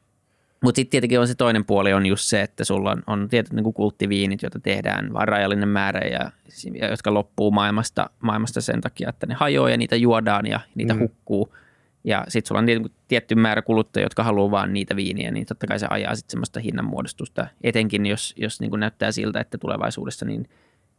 C: Mutta sitten tietenkin on se toinen puoli on just se, että sulla on, on tietyt niin kulttiviinit, joita tehdään vain rajallinen määrä ja, ja jotka loppuu maailmasta, maailmasta sen takia, että ne hajoaa ja niitä juodaan ja niitä mm. hukkuu. Ja sitten sulla on niin tietty määrä kuluttajia, jotka haluaa vaan niitä viiniä, niin totta kai se ajaa sitten semmoista hinnanmuodostusta. Etenkin jos, jos niin näyttää siltä, että tulevaisuudessa niin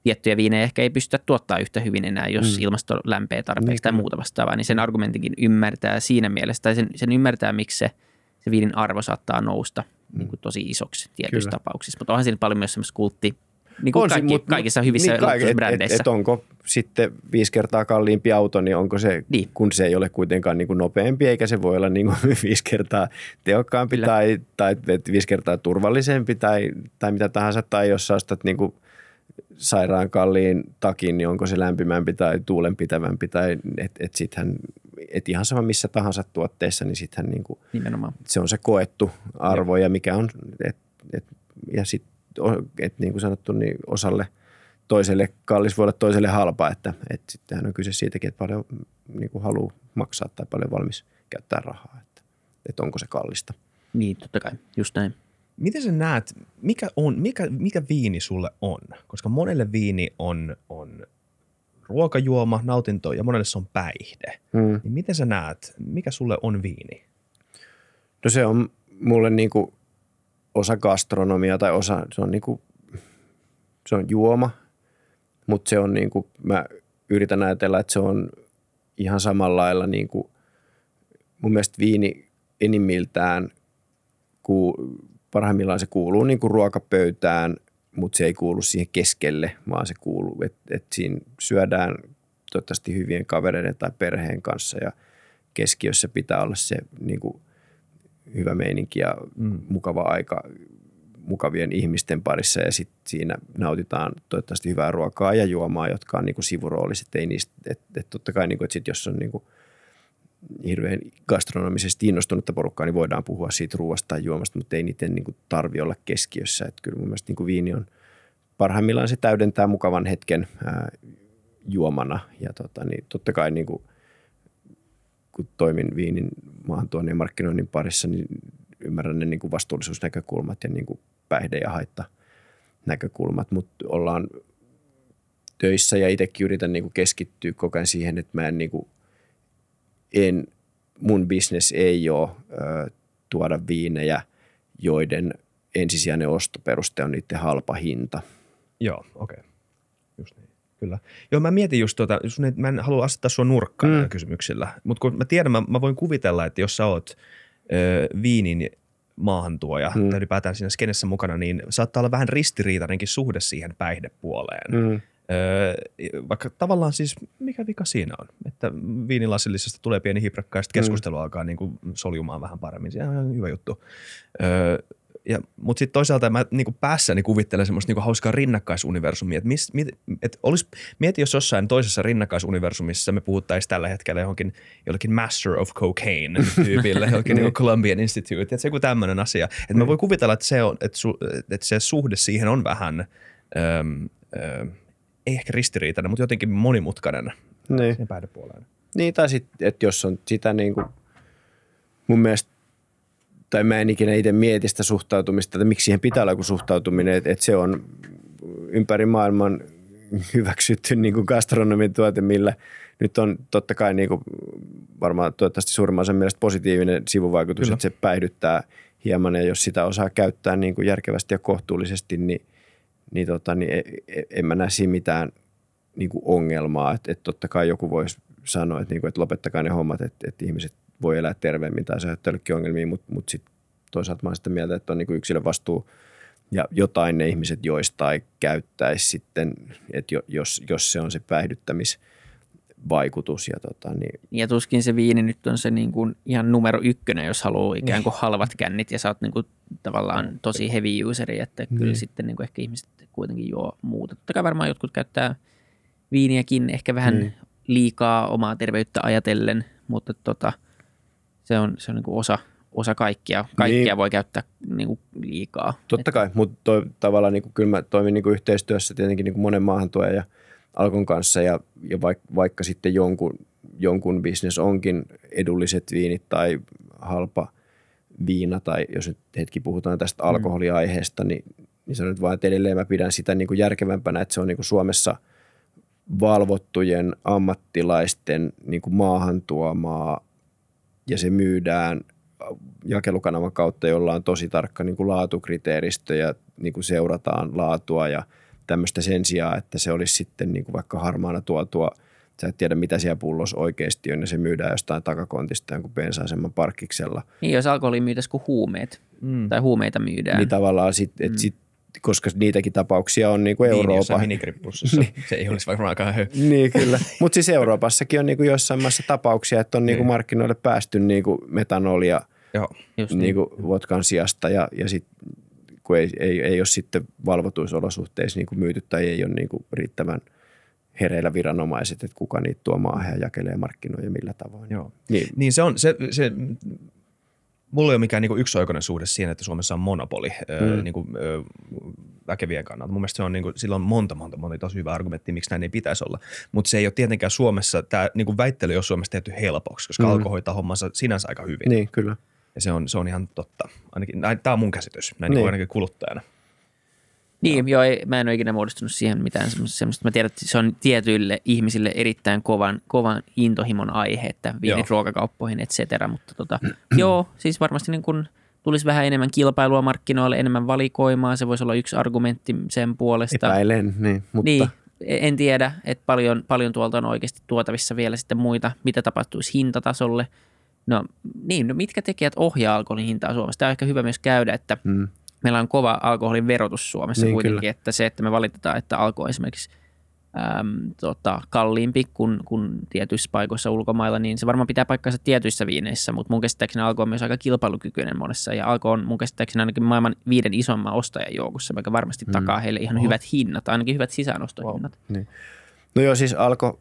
C: tiettyjä viinejä ehkä ei pystytä tuottaa yhtä hyvin enää, jos mm. ilmasto lämpee tarpeeksi niin, tai muuta vastaavaa, niin sen argumentinkin ymmärtää siinä mielessä, tai sen, sen ymmärtää, miksi se – se viinin arvo saattaa nousta mm. niin kuin tosi isoksi tietyissä Kyllä. tapauksissa. Mutta onhan siinä paljon myös semmoista kultti, niin kuin on kaikki, mut, kaikissa hyvissä niin, kaikki, brändeissä.
B: Et, et, et onko sitten viisi kertaa kalliimpi auto, niin onko se, niin. kun se ei ole kuitenkaan niin kuin nopeampi, eikä se voi olla niin kuin viisi kertaa tehokkaampi tai, tai viisi kertaa turvallisempi tai, tai mitä tahansa. Tai jos sä ostat niin kuin sairaan kalliin takin, niin onko se lämpimämpi tai tuulenpitävämpi tai et, et sittenhän et ihan sama missä tahansa tuotteessa, niin sittenhän niin kuin,
C: Nimenomaan.
B: se on se koettu arvo ja mikä on, et, et, ja sitten et, niin kuin sanottu, niin osalle toiselle kallis voi olla toiselle halpa, että et sittenhän on kyse siitäkin, että paljon niin kuin haluaa maksaa tai paljon valmis käyttää rahaa, että, että onko se kallista.
C: Niin, totta kai, just näin.
A: Miten sä näet, mikä, on, mikä, mikä viini sulle on? Koska monelle viini on, on ruokajuoma, nautinto ja monelle se on päihde. Mm. Niin miten sä näet, mikä sulle on viini?
B: No se on mulle niinku osa gastronomia tai osa, se on niinku, se on juoma, mutta se on niinku, mä yritän ajatella, että se on ihan samalla lailla niinku, mun mielestä viini enimmiltään, ku, parhaimmillaan se kuuluu niinku ruokapöytään mutta se ei kuulu siihen keskelle, vaan se kuuluu, että et siinä syödään toivottavasti hyvien kavereiden tai perheen kanssa ja keskiössä pitää olla se niin kuin hyvä meininki ja mm. mukava aika mukavien ihmisten parissa ja sitten siinä nautitaan toivottavasti hyvää ruokaa ja juomaa, jotka on niin kuin sivurooliset. Ei niistä, et, et totta kai, niin kuin, että sit jos on niin kuin hirveän gastronomisesti innostunutta porukkaa, niin voidaan puhua siitä ruoasta tai juomasta, mutta ei niiden niin tarvi olla keskiössä. Että kyllä mun mielestä niin kuin viini on parhaimmillaan se täydentää mukavan hetken ää, juomana ja tota, niin totta kai niin kuin, kun toimin viinin maahantuonnin ja markkinoinnin parissa, niin ymmärrän ne niin kuin vastuullisuusnäkökulmat ja niin kuin päihde- ja haitta näkökulmat, mutta ollaan töissä ja itsekin yritän niin kuin keskittyä koko ajan siihen, että mä en, niin kuin, en mun business ei ole ö, tuoda viinejä, joiden ensisijainen ostoperuste on niiden halpa hinta.
A: Joo, okei. Okay. Just niin. Kyllä. Joo, mä mietin just tuota, just ne, mä en halua asettaa sua nurkkaan mm. kysymyksillä, mutta kun mä tiedän, mä, mä voin kuvitella, että jos sä oot ö, viinin maahantuoja mm. tai ylipäätään siinä skenessä mukana, niin saattaa olla vähän ristiriitainenkin suhde siihen päihdepuoleen. Mm. Öö, vaikka tavallaan siis, mikä vika siinä on, että viinilasillisesta tulee pieni hiprakka ja mm. keskustelu mm. alkaa niin kuin soljumaan vähän paremmin. Se on hyvä juttu. Öö, ja, mutta sitten toisaalta mä niin kuin päässäni kuvittelen semmoista niin kuin hauskaa rinnakkaisuniversumia. Että mis, mit, et olisi, mieti, jos jossain toisessa rinnakkaisuniversumissa me puhuttaisiin tällä hetkellä johonkin jollekin Master of Cocaine tyypille, jollekin niin Columbian Institute, että se joku tämmöinen asia. Että mä voin kuvitella, että se, on, että, su, että se suhde siihen on vähän, äm, äm, ei ehkä ristiriitainen, mutta jotenkin monimutkainen niin. siihen päihdepuoleen.
B: Niin, tai sitten, että jos on sitä niin kuin, mun mielestä tai mä en ikinä itse mieti sitä suhtautumista, että miksi siihen pitää olla joku suhtautuminen, että, että se on ympäri maailman hyväksytty niin kuin gastronomin tuote, millä nyt on totta kai niin kuin varmaan toivottavasti suurimman osan mielestä positiivinen sivuvaikutus, Kyllä. että se päihdyttää hieman ja jos sitä osaa käyttää niin kuin järkevästi ja kohtuullisesti, niin, niin, tota, niin e, e, en mä näe siinä mitään niin kuin ongelmaa, että, että totta kai joku voisi sanoa, että, niin kuin, että lopettakaa ne hommat, että, että ihmiset voi elää terveemmin tai se aiheuttaa ongelmia, mutta, mutta sitten toisaalta mä olen sitä mieltä, että on niin yksilön vastuu ja jotain ne ihmiset joistain käyttäisi sitten, että jos, jos se on se päihdyttämis vaikutus. Ja, tota, niin.
C: ja tuskin se viini nyt on se niin kuin ihan numero ykkönen, jos haluaa ikään kuin halvat kännit ja sä oot niin kuin tavallaan tosi heavy useri, että kyllä niin. sitten niin kuin ehkä ihmiset kuitenkin juo muuta. Totta kai varmaan jotkut käyttää viiniäkin ehkä vähän niin. liikaa omaa terveyttä ajatellen, mutta tota, se on, se on niin kuin osa, osa kaikkia. Kaikkia niin. voi käyttää niin kuin liikaa.
B: Totta kai, mutta tavallaan niin kuin, kyllä mä toimin niin kuin yhteistyössä tietenkin niin kuin monen maahantuojan ja Alkon kanssa ja, ja vaikka, vaikka sitten jonkun, jonkun bisnes onkin edulliset viinit tai halpa viina tai jos nyt hetki puhutaan tästä mm. alkoholiaiheesta, niin, niin se on nyt vaan, että edelleen mä pidän sitä niin kuin järkevämpänä, että se on niin kuin Suomessa valvottujen ammattilaisten niin kuin maahantuomaa ja se myydään jakelukanavan kautta, jolla on tosi tarkka niin kuin laatukriteeristö ja niin kuin seurataan laatua ja tämmöistä sen sijaan, että se olisi sitten niin kuin vaikka harmaana tuotua sä et tiedä, mitä siellä pullossa oikeasti on, ja se myydään jostain takakontista jonkun pensaisemman parkkiksella.
C: Niin, jos alkoholi myytäisi kuin huumeet, mm. tai huumeita myydään.
B: Niin tavallaan sit, et mm. sit, koska niitäkin tapauksia on niin kuin Euroopassa.
A: Niin, niin. se ei olisi varmaan aika hyvä.
B: niin, kyllä. Mutta siis Euroopassakin on niin kuin jossain maassa tapauksia, että on niin kuin niin. markkinoille päästy niin kuin metanolia – Joo, just niin. Niin kuin vodkan sijasta ja, ja sit, kun ei, ei, ei ole sitten valvotuissa olosuhteissa niin kuin myyty tai ei ole niin kuin riittävän hereillä viranomaiset, että kuka niitä tuo maahan ja jakelee markkinoja millä tavoin.
A: Joo. Niin. niin se on, se, se mulla ei ole mikään niin yksioikoinen suhde siihen, että Suomessa on monopoli mm. niin kuin, väkevien kannalta. Mun mielestä se on, niin kuin, sillä on monta, monta, monta tosi hyvä argumentti, miksi näin ei pitäisi olla. Mutta se ei ole tietenkään Suomessa, tämä niin kuin väittely ei ole Suomessa tehty helpoksi, koska mm. alko hoitaa hommansa sinänsä aika hyvin.
B: Niin, kyllä.
A: Ja se on, se on ihan totta. Ainakin, tämä on mun käsitys, näin niin. Niin ainakin kuluttajana.
C: Niin, joo, ei, mä en ole ikinä muodostunut siihen mitään semmoista. Mä tiedän, että se on tietyille ihmisille erittäin kovan, kovan intohimon aihe, että viinit ruokakauppoihin, et cetera. Mutta tota, joo, siis varmasti niin kun tulisi vähän enemmän kilpailua markkinoille, enemmän valikoimaa. Se voisi olla yksi argumentti sen puolesta.
B: Epäilen, niin. Mutta...
C: Niin, en tiedä, että paljon, paljon tuolta on oikeasti tuotavissa vielä sitten muita, mitä tapahtuisi hintatasolle – No niin, no mitkä tekijät ohjaa alkoholin hintaa Suomessa? Tämä on ehkä hyvä myös käydä, että mm. meillä on kova alkoholin verotus Suomessa niin, kuitenkin, kyllä. että se, että me valitetaan, että alkoi esimerkiksi äm, tota, kalliimpi kuin, kuin tietyissä paikoissa ulkomailla, niin se varmaan pitää paikkansa tietyissä viineissä, mutta mun käsittääkseni alko on myös aika kilpailukykyinen monessa, ja alko on mun käsittääkseni ainakin maailman viiden isomman ostajan joukossa, mikä varmasti mm. takaa heille ihan Oho. hyvät hinnat, ainakin hyvät sisäänostohinnat. Wow. Niin.
B: No joo, siis alko,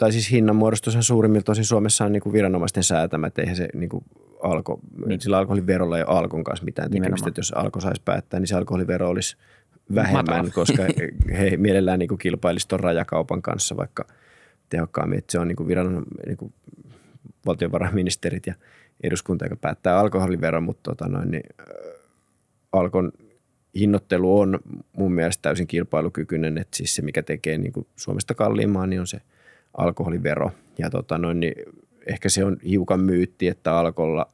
B: tai siis hinnanmuodostushan suurimmilta tosi Suomessa on niin kuin viranomaisten säätämät, eihän se niin kuin alko, niin. sillä alkoholiverolla ei ole alkon kanssa mitään tekemistä, että jos alko saisi päättää, niin se alkoholivero olisi – vähemmän, Matala. koska he mielellään niin kuin kilpailisi tuon rajakaupan kanssa vaikka tehokkaammin. Että se on niin kuin viran, niin kuin valtiovarainministerit ja eduskunta, joka päättää alkoholiveron, mutta tota noin, niin, äh, alkon hinnoittelu on mun mielestä täysin kilpailukykyinen, että siis se mikä tekee niin kuin Suomesta kalliimman, niin on se alkoholivero. Ja tota noin, niin ehkä se on hiukan myytti, että alkolla,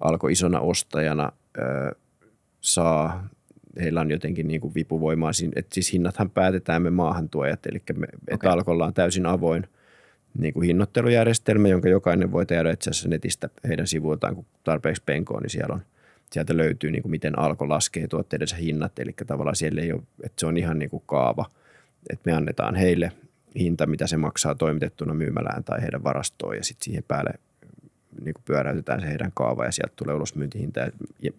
B: alko isona ostajana ö, saa heillä on jotenkin niin kuin vipuvoimaa. Että siis hinnathan päätetään me maahantuojat, eli me, okay. että Alkolla on täysin avoin niin kuin hinnoittelujärjestelmä, jonka jokainen voi tehdä itse asiassa netistä heidän sivuiltaan, kun tarpeeksi penkoon, niin siellä on, sieltä löytyy niin kuin miten Alko laskee tuotteidensa hinnat, eli tavallaan siellä ei ole, että se on ihan niin kuin kaava, että me annetaan heille hinta, mitä se maksaa toimitettuna myymälään tai heidän varastoon ja sitten siihen päälle niin kuin pyöräytetään se heidän kaava ja sieltä tulee ulosmyyntihinta ja,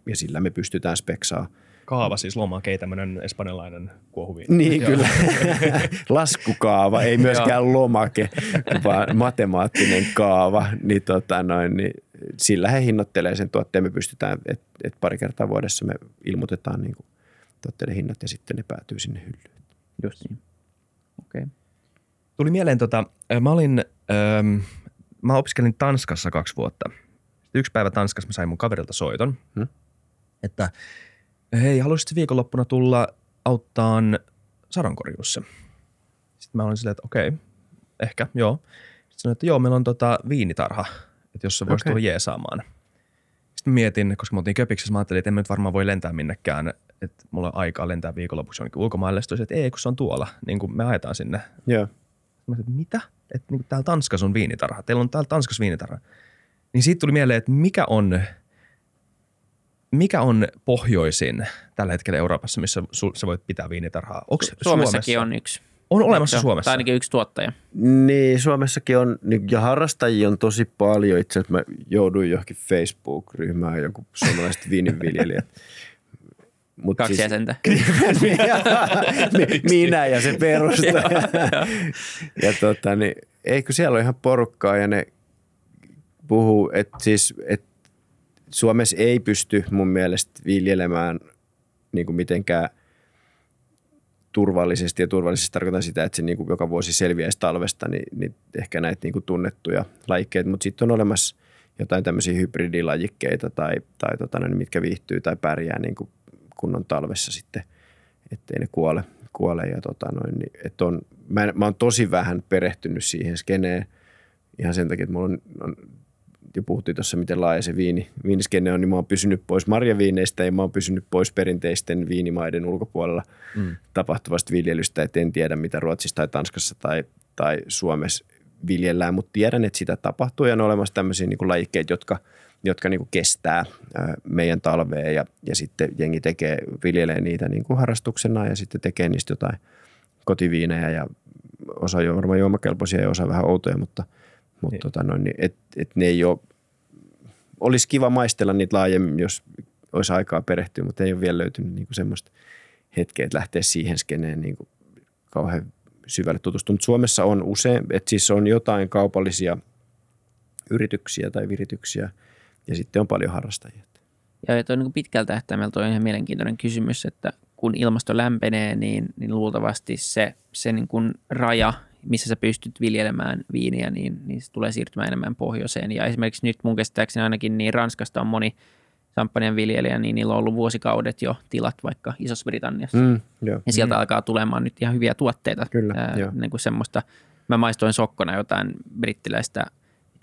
B: ja sillä me pystytään speksaa –
A: Kaava siis lomake, tämmöinen espanjalainen kuohuviin.
B: Niin, kyllä. Laskukaava, ei myöskään lomake, vaan matemaattinen kaava. Niin, tota noin, niin sillä he hinnoittelee sen tuotteen. Me pystytään, että et pari kertaa vuodessa me ilmoitetaan niin kuin tuotteiden hinnat ja sitten ne päätyy sinne hyllyyn.
C: Just niin. Okei. Okay.
A: Tuli mieleen, tota, mä olin, ähm, mä opiskelin Tanskassa kaksi vuotta. Sitten yksi päivä Tanskassa mä sain mun kaverilta soiton, hmm? että – hei, haluaisitko viikonloppuna tulla auttaan sadonkorjuussa? Sitten mä olin silleen, että okei, okay, ehkä, joo. Sitten sanoin, että joo, meillä on tota viinitarha, että jos se voisi okay. tulla jeesaamaan. Sitten mietin, koska me oltiin Köpiksessä, mä ajattelin, että en nyt varmaan voi lentää minnekään, että mulla on aikaa lentää viikonlopuksi jonnekin ulkomaille. Sitten että ei, kun se on tuolla, niin kuin me ajetaan sinne.
B: Joo.
A: Mä että mitä? Että niin täällä Tanskassa on viinitarha. Teillä on täällä Tanskassa viinitarha. Niin siitä tuli mieleen, että mikä on mikä on pohjoisin tällä hetkellä Euroopassa, missä sä voit pitää viinitarhaa? Onko
C: Suomessakin Suomessa? on yksi.
A: On olemassa Joo, Suomessa?
C: Tai ainakin yksi tuottaja.
B: Niin, Suomessakin on, niin, ja harrastajia on tosi paljon. Itse asiassa mä jouduin johonkin Facebook-ryhmään, joku suomalaiset viininviljelijät.
C: Mut Kaksi siis, jäsentä.
B: Minä ja se perustaja. ja tota, niin, eikö siellä ole ihan porukkaa ja ne puhuu, että siis, että Suomessa ei pysty mun mielestä viljelemään niin kuin mitenkään turvallisesti, ja turvallisesti tarkoitan sitä, että se niin kuin joka vuosi selviäisi talvesta, niin, niin ehkä näitä niin kuin tunnettuja lajikkeita, mutta sitten on olemassa jotain tämmöisiä hybridilajikkeita tai, tai tota, niin mitkä viihtyy tai pärjää niin kuin kunnon talvessa sitten, ettei ne kuole. kuole ja tota noin, niin, että on, mä, mä oon tosi vähän perehtynyt siihen skeneen ihan sen takia, että mulla on, on jo puhuttiin tuossa, miten laaja se viini, viiniskenne on, niin mä oon pysynyt pois marjaviineistä ja mä oon pysynyt pois perinteisten viinimaiden ulkopuolella mm. tapahtuvasta viljelystä, että en tiedä mitä Ruotsissa tai Tanskassa tai, tai Suomessa viljellään, mutta tiedän, että sitä tapahtuu ja on olemassa tämmöisiä niin lajikkeita, jotka, jotka niin kuin kestää meidän talveen ja, ja sitten jengi tekee, viljelee niitä niin kuin harrastuksena ja sitten tekee niistä jotain kotiviinejä ja osa on varmaan juomakelpoisia ja osa vähän outoja, mutta – mutta niin. tota noin, niin et, et ne ei ole, olisi kiva maistella niitä laajemmin, jos olisi aikaa perehtyä, mutta ei ole vielä löytynyt niin semmoista hetkeä, että lähteä siihen skeneen niin kauhean syvälle tutustunut. Suomessa on usein, että siis on jotain kaupallisia yrityksiä tai virityksiä ja sitten on paljon harrastajia.
C: Ja tuo niin pitkältä tähtäimellä on ihan mielenkiintoinen kysymys, että kun ilmasto lämpenee, niin, niin luultavasti se, se niin kuin raja missä sä pystyt viljelemään viiniä, niin, niin se tulee siirtymään enemmän pohjoiseen. Ja esimerkiksi nyt mun käsittääkseni ainakin niin Ranskasta on moni samppanjan viljelijä, niin niillä on ollut vuosikaudet jo tilat vaikka Isossa-Britanniassa. Mm, jo. Ja sieltä mm. alkaa tulemaan nyt ihan hyviä tuotteita.
B: Kyllä, ää,
C: niin kuin semmoista. Mä maistoin sokkona jotain brittiläistä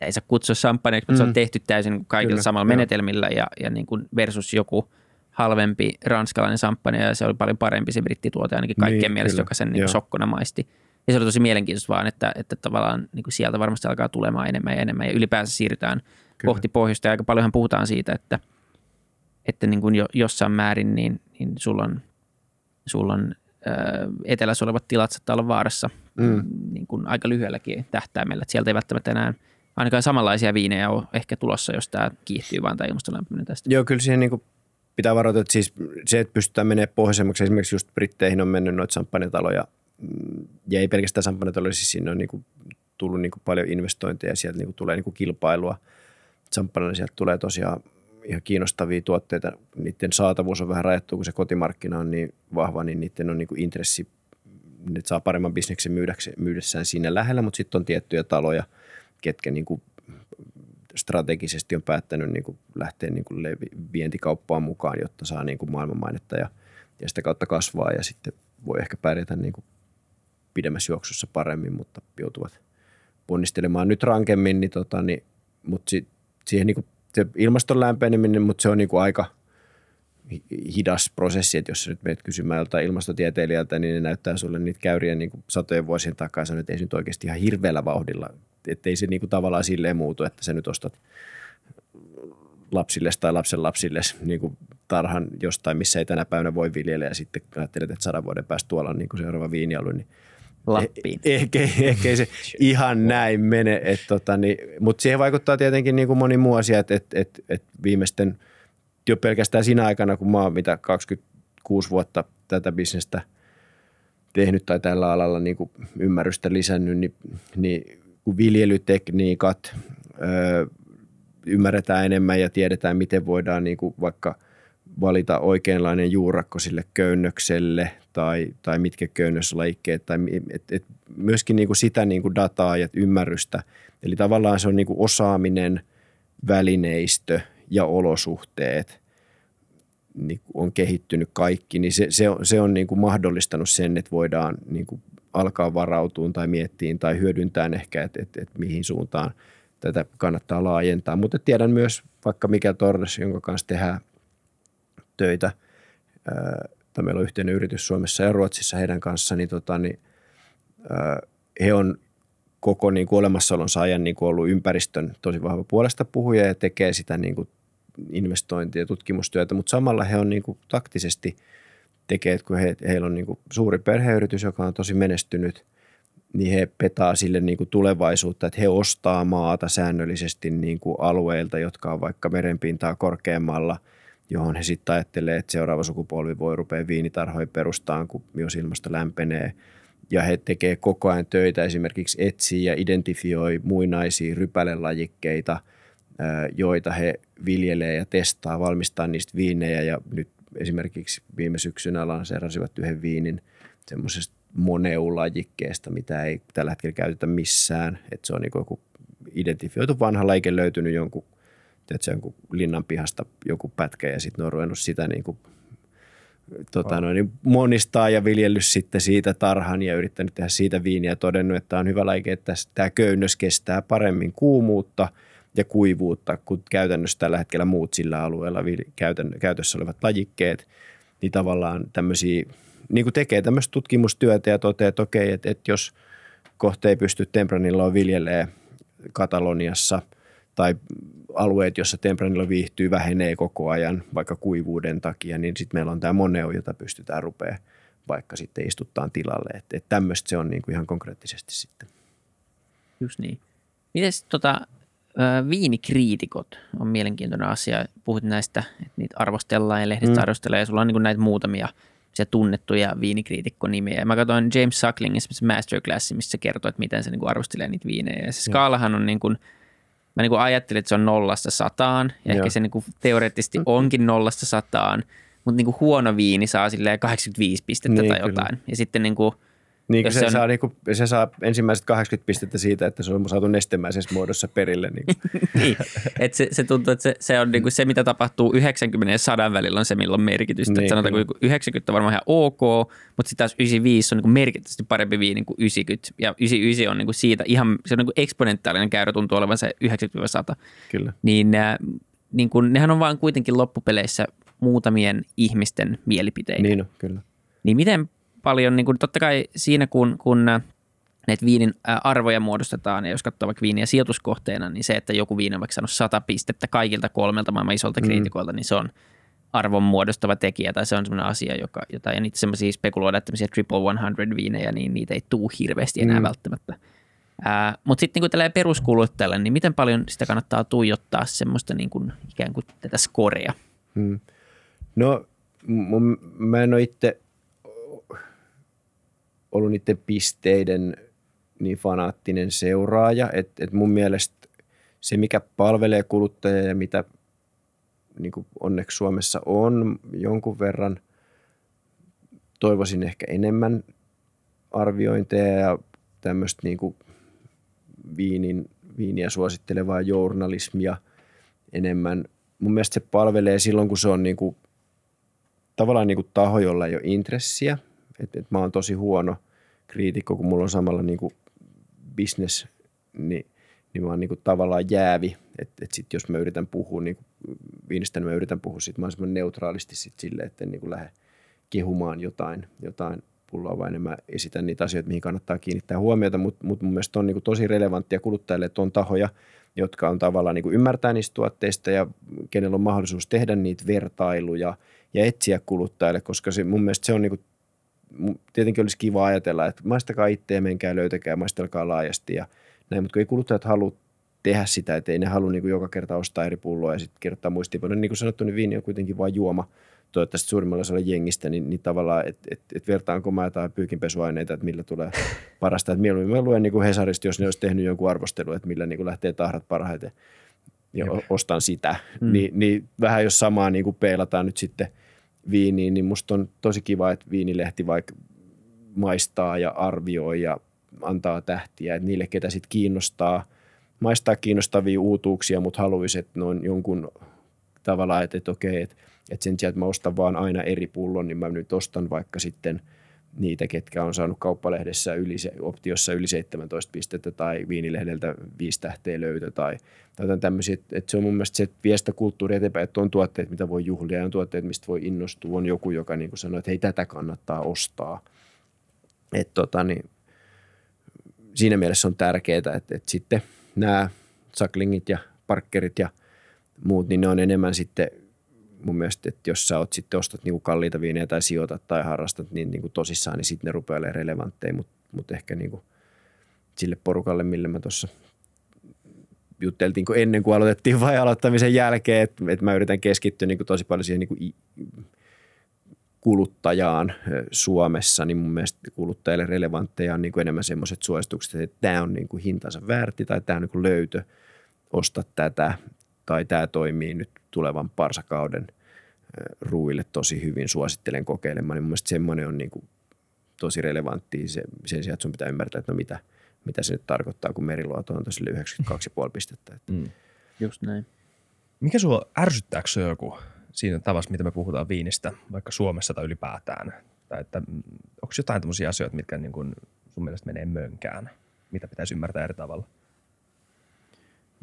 C: ei saa kutsua samppanjaksi, mutta mm. se on mm. tehty täysin kaikilla Kyllä, samalla menetelmillä ja, ja niin kuin versus joku halvempi ranskalainen samppania ja se oli paljon parempi se brittituote ainakin kaikkien niin, mielestä, kyllä. joka sen niin sokkona maisti. Ja se oli tosi mielenkiintoista vaan, että, että tavallaan niin kuin sieltä varmasti alkaa tulemaan enemmän ja enemmän ja ylipäänsä siirrytään Kyllä. kohti pohjoista. Ja aika paljonhan puhutaan siitä, että, että niin kuin jo, jossain määrin niin, niin sulla on, sulla on etelässä olevat tilat saattaa olla vaarassa mm. niin kuin aika lyhyelläkin tähtäimellä. Että sieltä ei välttämättä enää ainakaan samanlaisia viinejä ole ehkä tulossa, jos tämä kiihtyy vaan tämä ilmastolämpöinen tästä.
B: Joo, kyllä siihen niin pitää varoittaa, että siis se, että pystytään menemään pohjoisemmaksi, esimerkiksi just Britteihin on mennyt noita samppanitaloja, mm, ja ei pelkästään samppanitaloja, siis siinä on niin kuin tullut niin kuin paljon investointeja ja sieltä niin kuin tulee niin kuin kilpailua. Samppanilla sieltä tulee tosiaan ihan kiinnostavia tuotteita. Niiden saatavuus on vähän rajattu, kun se kotimarkkina on niin vahva, niin niiden on niin kuin intressi, ne saa paremman bisneksen myydessään siinä lähellä, mutta sitten on tiettyjä taloja, ketkä niin kuin strategisesti on päättänyt niin kuin lähteä niin kuin vientikauppaan mukaan, jotta saa niin kuin maailmanmainetta ja, ja sitä kautta kasvaa ja sitten voi ehkä pärjätä niin kuin pidemmässä juoksussa paremmin, mutta joutuvat ponnistelemaan nyt rankemmin, niin tota, niin, mutta si, siihen niin kuin se ilmaston lämpeneminen, mutta se on niin kuin aika hidas prosessi, että jos sä nyt menet kysymään joltain ilmastotieteilijältä, niin ne näyttää sulle niitä käyriä niin kuin satojen vuosien takaa, ja että ei se nyt oikeasti ihan hirveällä vauhdilla, että ei se niin kuin tavallaan silleen muutu, että sä nyt ostat lapsille tai lapsen lapsille niin kuin tarhan jostain, missä ei tänä päivänä voi viljellä ja sitten ajattelet, että sadan vuoden päästä tuolla on niin kuin seuraava viinialue, niin
C: Lappiin.
B: Eh, ehkä, ehkä ei se ihan näin mene, tota, niin, mutta siihen vaikuttaa tietenkin niin kuin moni muu asia, että, että, että, että viimeisten jo pelkästään siinä aikana, kun mä oon mitä 26 vuotta tätä bisnestä tehnyt tai tällä alalla niin kuin ymmärrystä lisännyt, niin, niin kun viljelytekniikat ö, ymmärretään enemmän ja tiedetään, miten voidaan niin kuin vaikka – valita oikeanlainen juurakko sille köynnökselle tai, tai mitkä köynnöslajikkeet. Tai, et, et myöskin niin kuin sitä niin kuin dataa ja ymmärrystä. Eli tavallaan se on niin kuin osaaminen, välineistö ja olosuhteet niin on kehittynyt kaikki, niin se, se on, se on niin kuin mahdollistanut sen, että voidaan niin kuin alkaa varautua tai miettiä tai hyödyntää ehkä, että, että, että mihin suuntaan tätä kannattaa laajentaa. Mutta tiedän myös vaikka mikä Torres, jonka kanssa tehdään töitä, tai meillä on yhteinen yritys Suomessa ja Ruotsissa heidän kanssa, niin, tota, niin he on koko niin kuin olemassaolonsa ajan niin kuin ollut ympäristön tosi vahva puolesta puhuja ja tekee sitä niin kuin investointia ja tutkimustyötä, mutta samalla he on niin kuin taktisesti tekee, että kun he, heillä on niin kuin suuri perheyritys, joka on tosi menestynyt, niin he petaa sille niin kuin tulevaisuutta, että he ostaa maata säännöllisesti niin kuin alueilta, jotka on vaikka merenpintaa korkeammalla – johon he sitten ajattelee, että seuraava sukupolvi voi rupea viinitarhoja perustaan, kun jos ilmasto lämpenee. Ja he tekee koko ajan töitä, esimerkiksi etsii ja identifioi muinaisia rypälelajikkeita, joita he viljelee ja testaa, valmistaa niistä viinejä. Ja nyt esimerkiksi viime syksynä lanseerasivat yhden viinin semmoisesta moneulajikkeesta, mitä ei tällä hetkellä käytetä missään. Että se on niin joku identifioitu vanha lajike löytynyt jonkun – se jonkun linnan pihasta joku pätkä ja sitten ne on ruvennut sitä niin kuin, tota, noin, niin monistaa ja viljellyt sitten siitä tarhan ja yrittänyt tehdä siitä viiniä ja todennut, että on hyvä laike, että tämä köynnös kestää paremmin kuumuutta ja kuivuutta kuin käytännössä tällä hetkellä muut sillä alueella käytössä olevat lajikkeet, niin tavallaan tämmöisiä, niin kuin tekee tämmöistä tutkimustyötä ja toteaa, että okei, että, että jos kohta ei pysty Tempranilloa viljelee Kataloniassa tai alueet, joissa Tempranillo viihtyy, vähenee koko ajan vaikka kuivuuden takia, niin sitten meillä on tämä Moneo, jota pystytään rupeaa vaikka sitten istuttaan tilalle. Että et tämmöistä se on niin kuin ihan konkreettisesti sitten.
C: Just niin. Miten tota, viinikriitikot on mielenkiintoinen asia. Puhut näistä, että niitä arvostellaan ja lehdet mm. arvostellaan ja sulla on niin näitä muutamia se tunnettuja viinikriitikkonimiä. Ja mä katsoin James Sucklingin masterclassi, missä se kertoo, että miten se niin kuin arvostelee niitä viinejä. Ja se skaalahan on niin kuin – mä niin kuin ajattelin, että se on nollasta sataan. Ja Joo. ehkä se niin kuin teoreettisesti onkin nollasta sataan. Mutta niin kuin huono viini saa 85 pistettä niin, tai jotain. Kyllä. Ja sitten niin kuin –
B: niin, se, se, on... saa, niin kuin, se saa ensimmäiset 80 pistettä siitä, että se on saatu nestemäisessä muodossa perille. Niin,
C: niin. Et se, se tuntuu, että se, se on niin kuin se, mitä tapahtuu 90 ja 100 välillä on se, millä on merkitystä. Niin, sanotaan, kun 90 on varmaan ihan ok, mutta sitten taas 95 on niin kuin merkittävästi parempi viini kuin 90. Ja 99 on niin kuin siitä ihan, se on niin kuin eksponentaalinen käyrä tuntuu olevan se 90-100.
B: Kyllä.
C: Niin, äh, niin kuin, nehän on vaan kuitenkin loppupeleissä muutamien ihmisten mielipiteitä.
B: Niin on, kyllä.
C: Niin miten paljon, niin kuin totta kai siinä kun, kun näitä viinin arvoja muodostetaan, ja jos katsoo vaikka viiniä sijoituskohteena, niin se, että joku viini on vaikka saanut 100 pistettä kaikilta kolmelta maailman isolta mm. kriitikoilta, niin se on arvon muodostava tekijä tai se on semmoinen asia, joka, jota ja niitä semmoisia spekuloida, että triple 100 viinejä, niin niitä ei tuu hirveästi enää mm. välttämättä. Mutta sitten niin tällä peruskuluttajalle, niin miten paljon sitä kannattaa tuijottaa semmoista niin kuin, ikään kuin tätä skorea? Hmm.
B: No mun, mä en ole itse ollut niiden pisteiden niin fanaattinen seuraaja, että et mun mielestä se, mikä palvelee kuluttajia ja mitä niin kuin onneksi Suomessa on jonkun verran, toivoisin ehkä enemmän arviointeja ja tämmöistä niin kuin viinin, viiniä suosittelevaa journalismia enemmän. Mun mielestä se palvelee silloin, kun se on niin kuin, tavallaan niin kuin taho, jolla ei ole intressiä. Et, et mä oon tosi huono kriitikko, kun mulla on samalla niin kuin business, niin, niin mä oon niin tavallaan jäävi. Että et sit jos mä yritän puhua niin viinistä, niin mä yritän puhua sit mahdollisimman neutraalisti sit sille, että en niin lähde kehumaan jotain, jotain pulloa, vaan enemmän esitän niitä asioita, mihin kannattaa kiinnittää huomiota, mutta mut mun mielestä on niin kuin tosi relevanttia kuluttajille, että on tahoja, jotka on tavallaan niin kuin ymmärtää niistä tuotteista ja kenellä on mahdollisuus tehdä niitä vertailuja ja etsiä kuluttajille, koska se, mun mielestä se on niin kuin, tietenkin olisi kiva ajatella, että maistakaa itse ja menkää löytäkää, maistelkaa laajasti ja näin, mutta kun ei kuluttajat halua tehdä sitä, että ei ne halua niin kuin joka kerta ostaa eri pulloa ja sitten kirjoittaa muistiinpanoja. Niin kuin sanottu, niin viini on kuitenkin vain juoma, toivottavasti suurimmalla osalla jengistä, niin, niin tavallaan, että et, et vertaanko mä jotain pyykinpesuaineita, että millä tulee parasta. Että mieluummin mä luen niin kuin Hesarista, jos ne olisi tehnyt jonkun arvostelun, että millä niin kuin lähtee tahrat parhaiten ja Joo. ostan sitä. Mm. Ni, niin vähän jos samaa niin kuin peilataan nyt sitten viiniin, niin musta on tosi kiva, että viinilehti vaikka maistaa ja arvioi ja antaa tähtiä, että niille, ketä sitten kiinnostaa, maistaa kiinnostavia uutuuksia, mutta haluaisi, että ne on jonkun tavalla, että, että okei, että että sen sijaan, että mä ostan vaan aina eri pullon, niin mä nyt ostan vaikka sitten niitä, ketkä on saanut kauppalehdessä yli, optiossa yli 17 pistettä tai viinilehdeltä viisi tähteä löytö tai, tai tämmöisiä. Että, että se on mun mielestä se, että kulttuuri eteenpäin, että on tuotteet, mitä voi juhlia on tuotteet, mistä voi innostua. On joku, joka niin kuin sanoo, että hei, tätä kannattaa ostaa. Että tota, niin, siinä mielessä on tärkeää, että, että sitten nämä saklingit ja parkkerit ja muut, niin ne on enemmän sitten – mun mielestä, että jos sä oot sitten ostat niinku kalliita viinejä tai sijoitat tai harrastat niin niinku tosissaan, niin sitten ne rupeaa olemaan relevantteja, mutta mut ehkä niinku sille porukalle, mille mä tuossa jutteltiin kun ennen kuin aloitettiin vai aloittamisen jälkeen, että, että mä yritän keskittyä niin kuin tosi paljon siihen niin kuin kuluttajaan Suomessa, niin mun mielestä kuluttajille relevantteja on niin enemmän semmoiset suositukset, että tämä on niin kuin hintansa väärti tai tämä on niin löytö, osta tätä tai tämä toimii nyt tulevan parsakauden ruuille tosi hyvin. Suosittelen kokeilemaan. Niin mun mielestä semmoinen on niin kuin tosi relevantti se, sen sijaan, että sun pitää ymmärtää, että no mitä, mitä se nyt tarkoittaa, kun meriluoto on tosi 92,5 pistettä. Että. Mm.
C: Just näin.
A: Mikä sua ärsyttääkö se joku siinä tavassa, mitä me puhutaan viinistä, vaikka Suomessa tai ylipäätään? Tai että, mm, onko jotain tämmöisiä asioita, mitkä niin kuin sun mielestä menee mönkään, mitä pitäisi ymmärtää eri tavalla?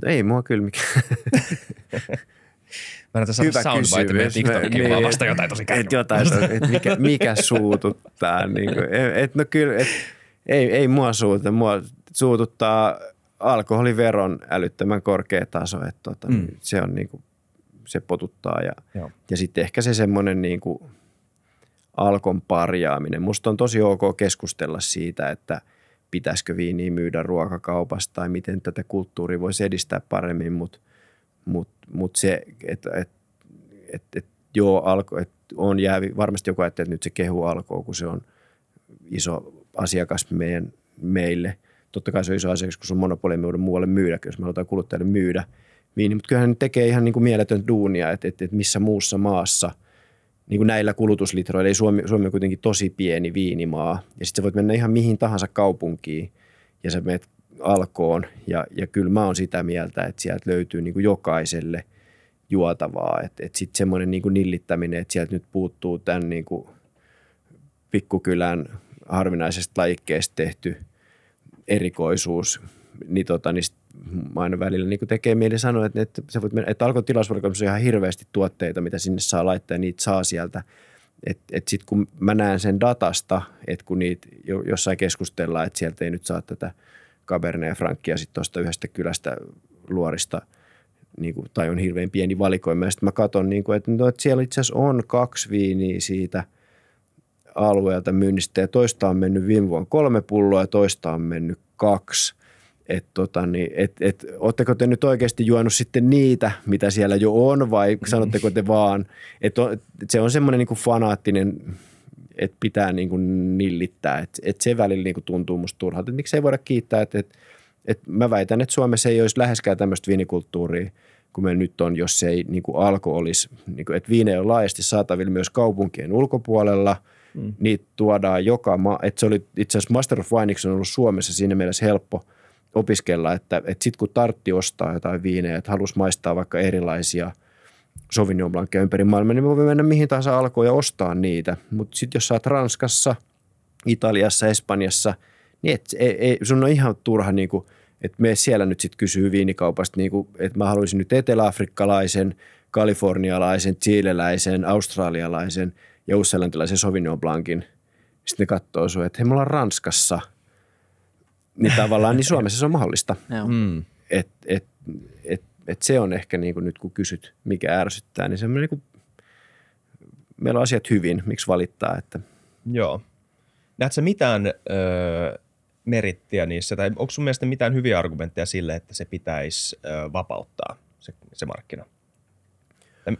B: No ei mua kyllä mikään.
A: Mä en tässä soundbite meidän TikTokiin, niin, vaan vasta jotain tosi
B: et jotain, et mikä, mikä suututtaa. niin kuin, et, no kyllä, et, ei, ei mua suututa. Mua suututtaa alkoholiveron älyttömän korkea taso. Et, tota, mm. Se on niin kuin, se potuttaa. Ja, ja sitten ehkä se semmoinen niin kuin, alkon parjaaminen. Musta on tosi ok keskustella siitä, että pitäisikö viiniä myydä ruokakaupasta tai miten tätä kulttuuria voisi edistää paremmin, mutta – mutta mut se, että et, et, et, joo, alko, et on jäävi, varmasti joku ajattelee, että nyt se kehu alkoi, kun se on iso asiakas meidän, meille. Totta kai se on iso asiakas, kun se on monopoli me muualle myydä, jos me halutaan kuluttajille myydä viini. Mutta kyllähän ne tekee ihan niin kuin mieletön duunia, että, että, että missä muussa maassa niin kuin näillä kulutuslitroilla, ei Suomi, Suomi on kuitenkin tosi pieni viinimaa. Ja sitten voit mennä ihan mihin tahansa kaupunkiin ja sä menet alkoon. Ja, ja kyllä mä oon sitä mieltä, että sieltä löytyy niin kuin jokaiselle juotavaa. Että et sitten semmoinen niin nillittäminen, että sieltä nyt puuttuu tämän niin kuin pikkukylän harvinaisesta lajikkeesta tehty erikoisuus, niin, tota, niin aina välillä niin tekee mieli sanoa, että, että, sä voit mennä, että alkoi tilausvalikoimassa ihan hirveästi tuotteita, mitä sinne saa laittaa ja niitä saa sieltä. Että et sitten kun mä näen sen datasta, että kun niitä jossain keskustellaan, että sieltä ei nyt saa tätä – Cabernet Frankia sitten tuosta yhdestä kylästä luorista niin kuin, tai on hirveän pieni valikoima. Ja sitten mä katson, niin kuin, että, no, että siellä itse asiassa on kaksi viiniä siitä alueelta myynnistä ja toista on mennyt viime vuonna kolme pulloa ja toista on mennyt kaksi. Että tota, niin, et, et, ootteko te nyt oikeasti juonut sitten niitä, mitä siellä jo on vai mm. sanotteko te vaan, että et se on semmoinen niin fanaattinen että pitää niin kuin nillittää. Että et se välillä niin kuin tuntuu musta turhalta. Että miksi ei voida kiittää, että et, et mä väitän, että Suomessa ei olisi läheskään tämmöistä viinikulttuuria, kun me nyt on, jos ei niin kuin alko olisi, niin kuin, että viinejä on laajasti saatavilla myös kaupunkien ulkopuolella, mm. niitä tuodaan joka maa, että se oli itse asiassa Master of Winex on ollut Suomessa siinä mielessä helppo opiskella, että, että sitten kun tartti ostaa jotain viinejä, että halusi maistaa vaikka erilaisia – Sauvignon Blancia ympäri maailmaa, niin voi mennä mihin tahansa alkoon ja ostaa niitä. Mutta sitten jos sä oot Ranskassa, Italiassa, Espanjassa, niin et, ei, ei, sun on ihan turha niin kuin, että me siellä nyt sitten kysyy viinikaupasta, niin kuin, että mä haluaisin nyt eteläafrikkalaisen, kalifornialaisen, chileläisen, australialaisen ja uusselantilaisen Sauvignon Blancin. Sitten ne katsoo sun, että hei, me ollaan Ranskassa. Niin tavallaan niin Suomessa se on mahdollista. Mm. Et, et, et, et se on ehkä niin kuin nyt kun kysyt, mikä ärsyttää, niin semmoinen niin kuin, meillä on asiat hyvin, miksi valittaa. Että.
A: Joo. Näetkö mitään öö, merittiä niissä, tai onko sun mielestä mitään hyviä argumentteja sille, että se pitäisi öö, vapauttaa se, se markkina? Tai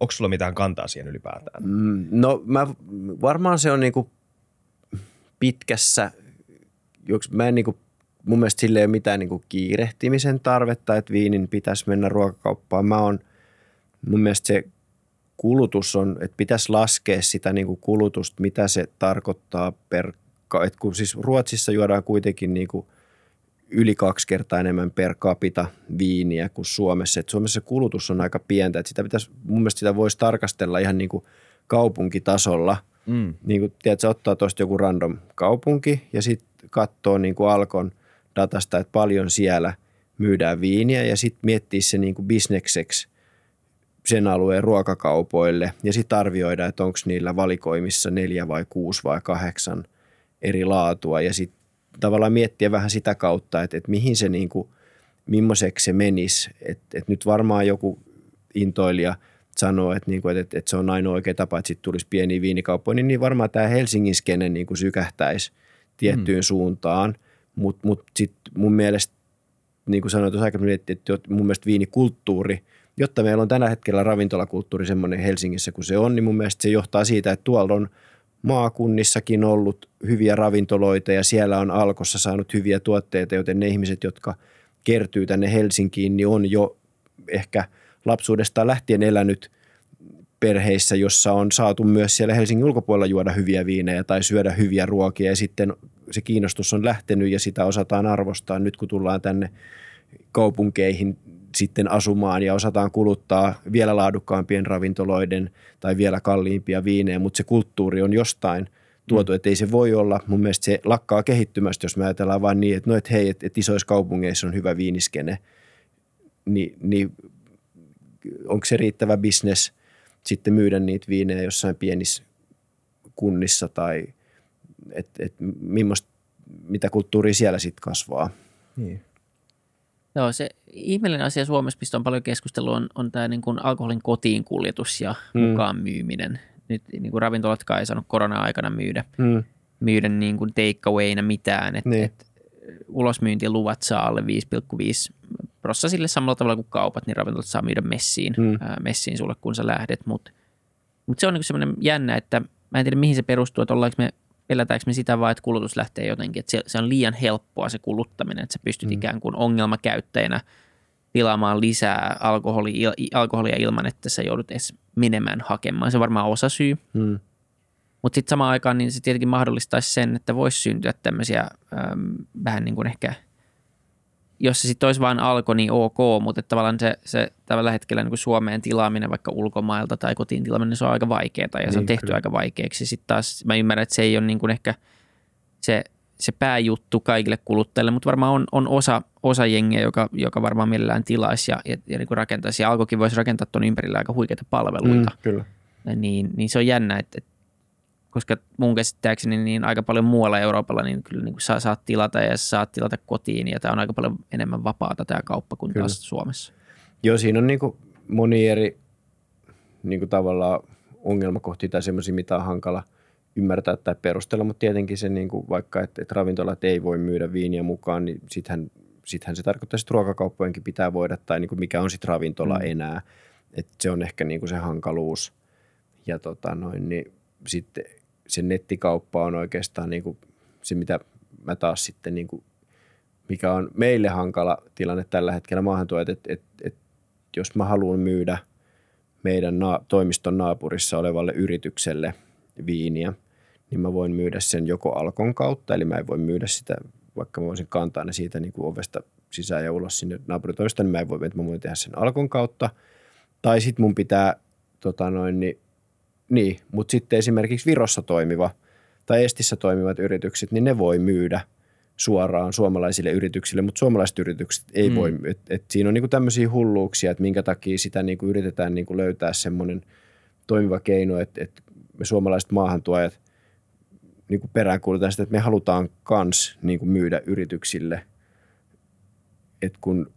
A: onko sulla mitään kantaa siihen ylipäätään?
B: Mm, no mä, varmaan se on niinku pitkässä, mä en niinku mun mielestä sille ei ole mitään niin kuin kiirehtimisen tarvetta, että viinin pitäisi mennä ruokakauppaan. Mä on, mun mielestä se kulutus on, että pitäisi laskea sitä niin kuin kulutusta, mitä se tarkoittaa per, että kun siis Ruotsissa juodaan kuitenkin niin kuin yli kaksi kertaa enemmän per capita viiniä kuin Suomessa. että Suomessa se kulutus on aika pientä, että sitä pitäisi, mun mielestä sitä voisi tarkastella ihan niin kuin kaupunkitasolla. Mm. Niin kuin, tiedätkö, ottaa tuosta joku random kaupunki ja sitten katsoo niin kuin Alkon – datasta, että paljon siellä myydään viiniä ja sitten miettiä se niin kuin bisnekseksi sen alueen ruokakaupoille ja sitten arvioida, että onko niillä valikoimissa neljä vai kuusi vai kahdeksan eri laatua ja sitten tavallaan miettiä vähän sitä kautta, että, että mihin se niin kuin, millaiseksi se menisi. Että, että nyt varmaan joku intoilija sanoo, että, niin kuin, että, että se on ainoa oikea tapa, että sitten tulisi pieniä viinikauppoja, niin, niin varmaan tämä Helsingin skene niin kuin sykähtäisi tiettyyn mm. suuntaan – mutta mut sitten mun mielestä, niin kuin sanoin tuossa aikaisemmin, että mun mielestä viinikulttuuri, jotta meillä on tällä hetkellä ravintolakulttuuri semmoinen Helsingissä kuin se on, niin mun mielestä se johtaa siitä, että tuolla on maakunnissakin ollut hyviä ravintoloita ja siellä on alkossa saanut hyviä tuotteita, joten ne ihmiset, jotka kertyy tänne Helsinkiin, niin on jo ehkä lapsuudesta lähtien elänyt perheissä, jossa on saatu myös siellä Helsingin ulkopuolella juoda hyviä viinejä tai syödä hyviä ruokia ja sitten se kiinnostus on lähtenyt ja sitä osataan arvostaa nyt kun tullaan tänne kaupunkeihin sitten asumaan ja osataan kuluttaa vielä laadukkaampien ravintoloiden tai vielä kalliimpia viinejä, mutta se kulttuuri on jostain tuotu, mm. että ei se voi olla. Mun mielestä se lakkaa kehittymästä, jos me ajatellaan vain niin, että no et hei, että et isoissa kaupungeissa on hyvä viiniskene, Ni, niin onko se riittävä bisnes sitten myydä niitä viinejä jossain pienissä kunnissa tai – että et, mitä kulttuuria siellä sitten kasvaa. Niin.
C: Joo, se ihmeellinen asia Suomessa, mistä on paljon keskustelua, on, on tämä niin kuin alkoholin kotiin kuljetus ja mm. mukaan myyminen. Nyt niin kuin ravintolatkaan ei saanut korona-aikana myydä, mm. myydä niin kuin takeawayna mitään. Et, niin. et ulosmyyntiluvat saa alle 5,5 prossa sille samalla tavalla kuin kaupat, niin ravintolat saa myydä messiin, mm. ää, messiin sulle, kun sä lähdet. Mutta mut se on niin semmoinen jännä, että mä en tiedä mihin se perustuu, että ollaanko me pelätäänkö me sitä vaan, että kulutus lähtee jotenkin, että se, se on liian helppoa se kuluttaminen, että sä pystyt mm. ikään kuin ongelmakäyttäjänä tilaamaan lisää alkoholia, alkoholia ilman, että sä joudut edes menemään hakemaan. Se on varmaan osa syy. Mm. Mutta sitten samaan aikaan niin se tietenkin mahdollistaisi sen, että voisi syntyä tämmöisiä vähän niin kuin ehkä – jos se sitten olisi vain alko, niin ok, mutta tavallaan se, se tällä hetkellä niin kuin Suomeen tilaaminen vaikka ulkomailta tai kotiin tilaaminen, niin se on aika vaikeaa ja niin, se on niin, tehty kyllä. aika vaikeaksi. Sitten taas mä ymmärrän, että se ei ole niin kuin ehkä se, se pääjuttu kaikille kuluttajille, mutta varmaan on, on osa, osa jengiä, joka, joka varmaan mielellään tilaisi ja, ja, ja niin kuin rakentaisi. Ja alkokin voisi rakentaa tuon ympärillä aika huikeita palveluita. Mm, kyllä. Niin, niin se on jännä, että, että koska mun käsittääkseni niin aika paljon muualla Euroopalla niin kyllä niin kuin saa, saat tilata ja saat tilata kotiin ja tämä on aika paljon enemmän vapaata tämä kauppa kuin kyllä. taas Suomessa.
B: Joo, siinä on niin kuin moni eri niin kuin tavallaan ongelmakohtia tai semmoisia, mitä on hankala ymmärtää tai perustella, mutta tietenkin se niin kuin vaikka, että, että ravintolat ei voi myydä viiniä mukaan, niin sittenhän, sittenhän se tarkoittaa, että ruokakauppojenkin pitää voida, tai niin kuin mikä on sitten ravintola mm. enää. että se on ehkä niin kuin se hankaluus. Ja tota noin, niin sitten se nettikauppa on oikeastaan niin kuin se, mitä mä taas sitten, niin kuin, mikä on meille hankala tilanne tällä hetkellä maahantuojat, että, että, että jos mä haluan myydä – meidän na- toimiston naapurissa olevalle yritykselle viiniä, niin mä voin myydä sen joko Alkon kautta, eli mä en voi myydä sitä, vaikka mä voisin kantaa ne siitä niin kuin ovesta sisään ja ulos sinne naapuritoista, niin mä en voi, että mä voin tehdä sen Alkon kautta. Tai sitten mun pitää, tota noin, niin, niin mutta sitten esimerkiksi Virossa toimiva tai Estissä toimivat yritykset, niin ne voi myydä – suoraan suomalaisille yrityksille, mutta suomalaiset yritykset ei mm. voi. Et, et siinä on niinku tämmöisiä hulluuksia, että minkä takia sitä niinku yritetään niinku löytää semmoinen toimiva keino, että, että me suomalaiset maahantuojat niinku peräänkuulutaan sitä, että me halutaan kans niinku myydä yrityksille. Et kun,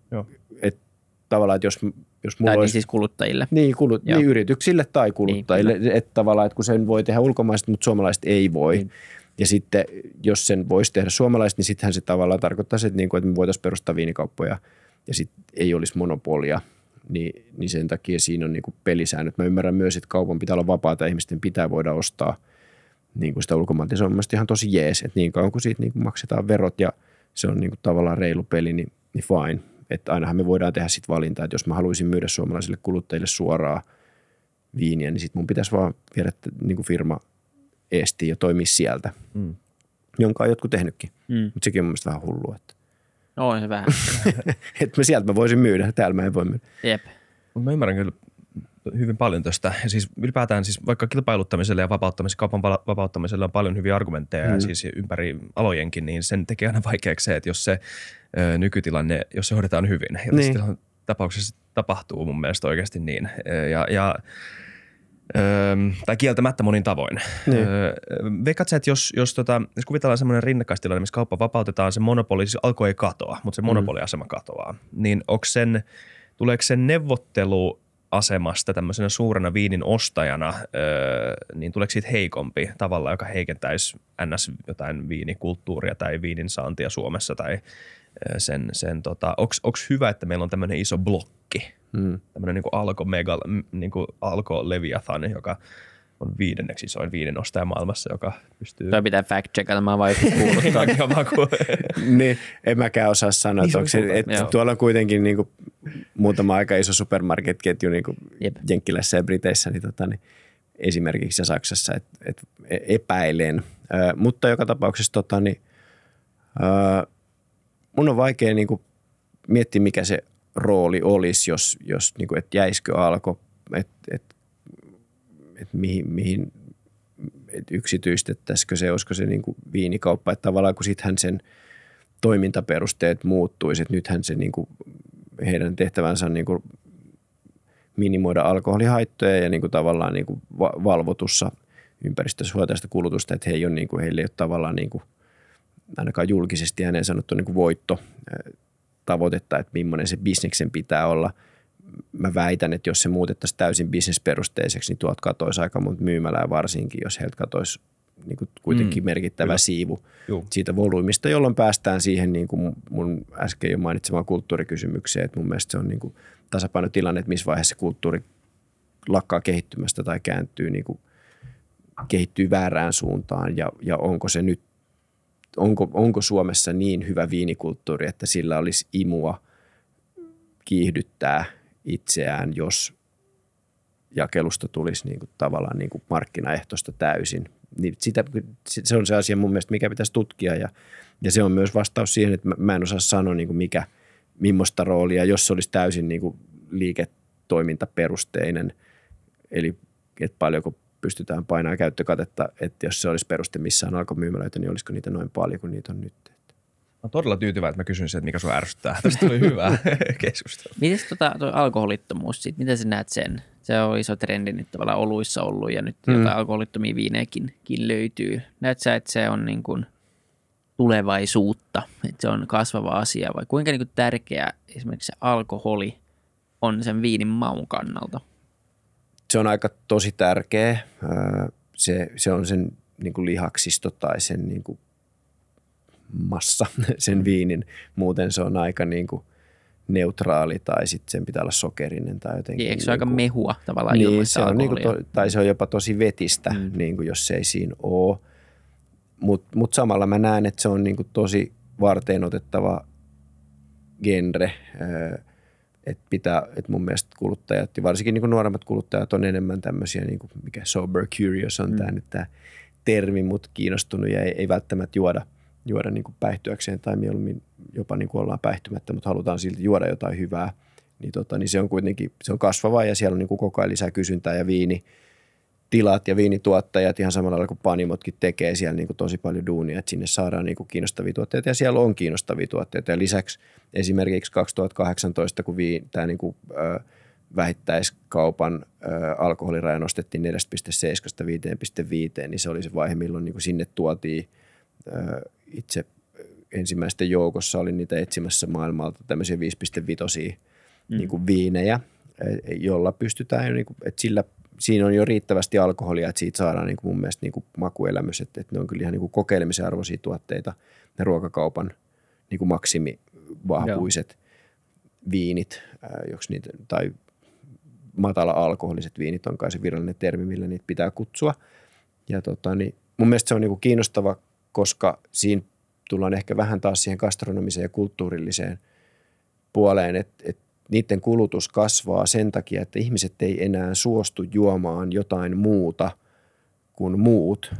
B: et tavallaan, että jos, jos mulla
C: tai niin
B: olisi,
C: siis kuluttajille.
B: Niin, kulut, niin yrityksille tai kuluttajille. Niin, että tavallaan, että kun sen voi tehdä ulkomaiset, mutta suomalaiset ei voi. Niin ja sitten jos sen voisi tehdä suomalaiset, niin sittenhän se tavallaan tarkoittaisi, että, niin kuin, että me voitaisiin perustaa viinikauppoja ja sitten ei olisi monopolia. Niin, niin sen takia siinä on niin kuin pelisäännöt. Mä ymmärrän myös, että kaupan pitää olla vapaata ja ihmisten pitää voida ostaa niin kuin sitä ulkomailta. Se on mielestäni ihan tosi jees, että niin kauan kuin siitä niin kuin maksetaan verot ja se on niin kuin tavallaan reilu peli, niin, niin fine. Että ainahan me voidaan tehdä sitten valintaa, että jos mä haluaisin myydä suomalaisille kuluttajille suoraa viiniä, niin sitten mun pitäisi vaan viedä niin kuin firma – esti ja toimii sieltä, mm. jonka on jotkut tehnytkin. Mm. Mutta sekin on mun mielestä vähän hullua. Että.
C: No on se vähän.
B: että sieltä mä voisin myydä, täällä mä en voi myydä.
C: Jep.
A: Mä ymmärrän kyllä hyvin paljon tästä. Ja siis ylipäätään siis vaikka kilpailuttamiselle ja vapauttamiselle, kaupan vapauttamiselle on paljon hyviä argumentteja mm. ja siis ympäri alojenkin, niin sen tekee aina vaikeaksi se, että jos se ö, nykytilanne, jos se hoidetaan hyvin. Ja niin. tapauksessa tapahtuu mun mielestä oikeasti niin. Ja, ja Öö, tai kieltämättä monin tavoin. Niin. Öö, että jos, jos, tota, jos kuvitellaan semmoinen rinnakkaistilanne, missä kauppa vapautetaan, se monopoli, siis alkoi ei katoa, mutta se mm. monopoliasema mm. katoaa, niin onko sen, tuleeko sen neuvottelu asemasta tämmöisenä suurena viinin ostajana, öö, niin tuleeko siitä heikompi tavalla, joka heikentäisi ns. jotain viinikulttuuria tai viinin saantia Suomessa tai sen, sen tota, onko hyvä, että meillä on tämmöinen iso blokki, mm. tämmöinen niin alko, mega, niin alko Leviathan, joka on viidenneksi isoin viinin ostaja maailmassa, joka pystyy...
C: Toi pitää fact checkata, mä vaan kuuluttaa.
B: niin, en mäkään osaa sanoa, niin, että, se, että tuolla on kuitenkin niin kuin muutama aika iso supermarket-ketju niin kuin Jenkkilässä ja Briteissä, niin, tota, niin esimerkiksi ja Saksassa, että, että epäilen. Ö, mutta joka tapauksessa tota, niin, ö, mun on vaikea niin kuin miettiä, mikä se rooli olisi, jos, jos niin kuin, että jäisikö alko, että et, et mihin, mihin et yksityistettäisikö se, olisiko se niin kuin viinikauppa, että tavallaan kun sittenhän sen toimintaperusteet muuttuisi, että nythän se niin kuin, heidän tehtävänsä on niin kuin minimoida alkoholihaittoja ja niin kuin tavallaan niin kuin valvotussa ympäristössä huoltaista kulutusta, että he ei ole, niin kuin, heille ei ole tavallaan niin kuin – ainakaan julkisesti ääneen sanottu niin kuin voitto tavoitetta, että millainen se bisneksen pitää olla. Mä väitän, että jos se muutettaisiin täysin bisnesperusteiseksi, niin tuot katoisi aika monta myymälää varsinkin, jos heiltä katoisi niin kuin kuitenkin mm, merkittävä kyllä. siivu Juh. siitä volyymista, jolloin päästään siihen niin kuin mun äsken jo mainitsemaan kulttuurikysymykseen, että mun mielestä se on niin kuin tasapainotilanne, että missä vaiheessa kulttuuri lakkaa kehittymästä tai kääntyy niin kuin kehittyy väärään suuntaan ja, ja onko se nyt onko, onko Suomessa niin hyvä viinikulttuuri, että sillä olisi imua kiihdyttää itseään, jos jakelusta tulisi niin kuin tavallaan niin kuin markkinaehtoista täysin. Niin sitä, se on se asia mun mielestä, mikä pitäisi tutkia ja, ja se on myös vastaus siihen, että mä, en osaa sanoa niin kuin mikä, millaista roolia, jos se olisi täysin niin kuin liiketoimintaperusteinen, eli että paljonko pystytään painamaan käyttökatetta, että jos se olisi peruste missään alkomyymälöitä, niin olisiko niitä noin paljon kuin niitä on nyt.
A: Olen todella tyytyväinen, että mä kysyn sen, että mikä sun ärsyttää. Tästä tuli hyvä keskustelu.
C: Miten tota, alkoholittomuus, sit, miten sä näet sen? Se on iso trendi nyt tavallaan oluissa ollut ja nyt mm. jotain alkoholittomia viinejäkin löytyy. Näet sä, että se on niin kuin tulevaisuutta, että se on kasvava asia vai kuinka niin kuin tärkeä esimerkiksi se alkoholi on sen viinin maun kannalta?
B: Se on aika tosi tärkeä. Se, se on sen niin kuin lihaksisto tai sen niin kuin massa, sen viinin. Muuten se on aika niin kuin neutraali tai sitten sen pitää olla sokerinen tai jotenkin.
C: Eikö
B: se
C: niin aika kuin, mehua tavallaan
B: niin, se on niin kuin to, tai se on jopa tosi vetistä, mm. niin kuin jos se ei siinä ole. Mutta mut samalla mä näen, että se on niin kuin tosi varteen otettava genre, että pitää, että mun mielestä kuluttajat, ja varsinkin niin kuin nuoremmat kuluttajat on enemmän tämmöisiä, niin kuin mikä sober curious on mm. tämä nyt tämä termi, mutta kiinnostunut ja ei, ei välttämättä juoda, juoda niin kuin päihtyäkseen tai mieluummin jopa niin kuin ollaan päihtymättä, mutta halutaan silti juoda jotain hyvää, niin, tota, niin se on kuitenkin se on kasvava ja siellä on niin kuin koko ajan lisää kysyntää ja viini, tilat ja viinituottajat ihan samalla lailla kuin panimotkin tekee siellä niin kuin tosi paljon duunia, että sinne saadaan niin kuin kiinnostavia tuotteita ja siellä on kiinnostavia tuotteita. Ja lisäksi esimerkiksi 2018, kun vii, tämä niin kuin, ö, vähittäiskaupan ö, alkoholiraja nostettiin 4,7 5,5, niin se oli se vaihe, milloin niin kuin sinne tuotiin ö, itse ensimmäisten joukossa, oli niitä etsimässä maailmalta tämmöisiä 5,5 mm. niin kuin viinejä, e, jolla pystytään, niin kuin, että sillä siinä on jo riittävästi alkoholia, että siitä saadaan niin kuin mun mielestä niin kuin makuelämys, että, että ne on kyllä ihan niin kuin kokeilemisen arvoisia tuotteita, ne ruokakaupan niin kuin maksimivahvuiset Joo. viinit, joks niitä, tai matala-alkoholiset viinit on kai se virallinen termi, millä niitä pitää kutsua. Ja tota, niin mun mielestä se on niin kuin kiinnostava, koska siinä tullaan ehkä vähän taas siihen gastronomiseen ja kulttuurilliseen puoleen, että, että niiden kulutus kasvaa sen takia, että ihmiset ei enää suostu juomaan jotain muuta kuin muut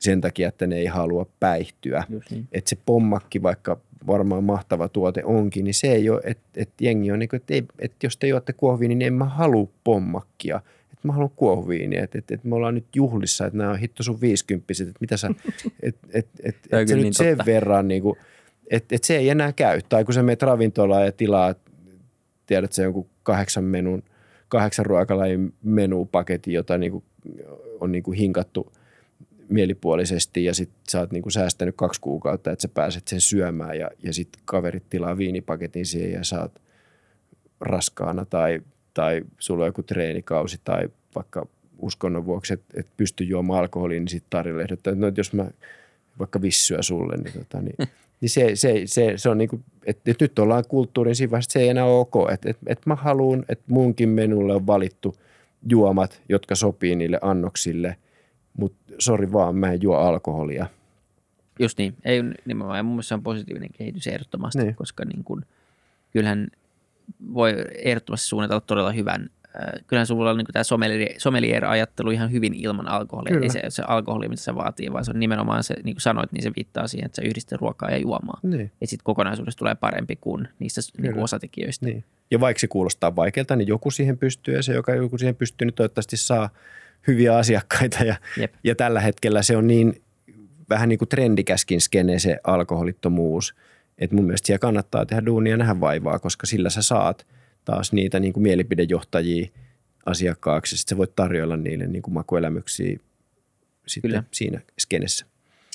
B: sen takia, että ne ei halua päihtyä. Niin. Että se pommakki, vaikka varmaan mahtava tuote onkin, niin se ei ole, että, että jengi on niin kuin, että, että jos te juotte kuohuviini, niin en mä halua pommakkia. Mä haluan kuohuviiniä, että, että, että me ollaan nyt juhlissa, että nämä on hitto sun viisikymppiset, että mitä sä, että, että, että, että se niin nyt totta. sen verran niin kuin, että, että se ei enää käy. Tai kun sä menet ravintolaan ja tilaat tiedät se jonkun kahdeksan menun, kahdeksan ruokalajin menupaketin, jota niin kuin on niin kuin hinkattu mielipuolisesti ja sitten sä oot niin kuin säästänyt kaksi kuukautta, että sä pääset sen syömään ja, ja sitten kaverit tilaa viinipaketin siihen ja sä oot raskaana tai, tai sulla on joku treenikausi tai vaikka uskonnon vuoksi, että et pysty juomaan alkoholiin, niin sitten tarjolle ehdottaa, että no, jos mä vaikka vissyä sulle, niin, tota, niin niin se, se, se, se on niin kuin, että, että nyt ollaan kulttuurin siinä vaiheessa, se ei enää ole ok. Että, että, että mä haluan, että munkin menulle on valittu juomat, jotka sopii niille annoksille, mutta sori vaan, mä en juo alkoholia.
C: Just niin, ei nimenomaan. Ja mun mielestä se on positiivinen kehitys ehdottomasti, niin. koska niin kuin, kyllähän voi ehdottomasti suunnitella todella hyvän Äh, kyllähän sulla on niin tämä sommelier-ajattelu ihan hyvin ilman alkoholia. Kyllä. Ei se, se alkoholi, mitä se vaatii, vaan se on nimenomaan se, niin kuin sanoit, niin se viittaa siihen, että sä yhdistät ruokaa ja juomaa. Niin. Ja sitten kokonaisuudessa tulee parempi kuin niistä niin kuin osatekijöistä. Niin.
B: Ja vaikka se kuulostaa vaikealta, niin joku siihen pystyy ja se, joka joku siihen pystyy, niin toivottavasti saa hyviä asiakkaita. Ja, ja tällä hetkellä se on niin vähän niin kuin trendikäskin skene se alkoholittomuus, että mun mielestä siellä kannattaa tehdä duunia ja nähdä vaivaa, koska sillä sä saat – taas niitä niin kuin mielipidejohtajia asiakkaaksi. Sitten sä voit tarjoilla niille niin kuin makuelämyksiä sitten Kyllä. siinä skenessä.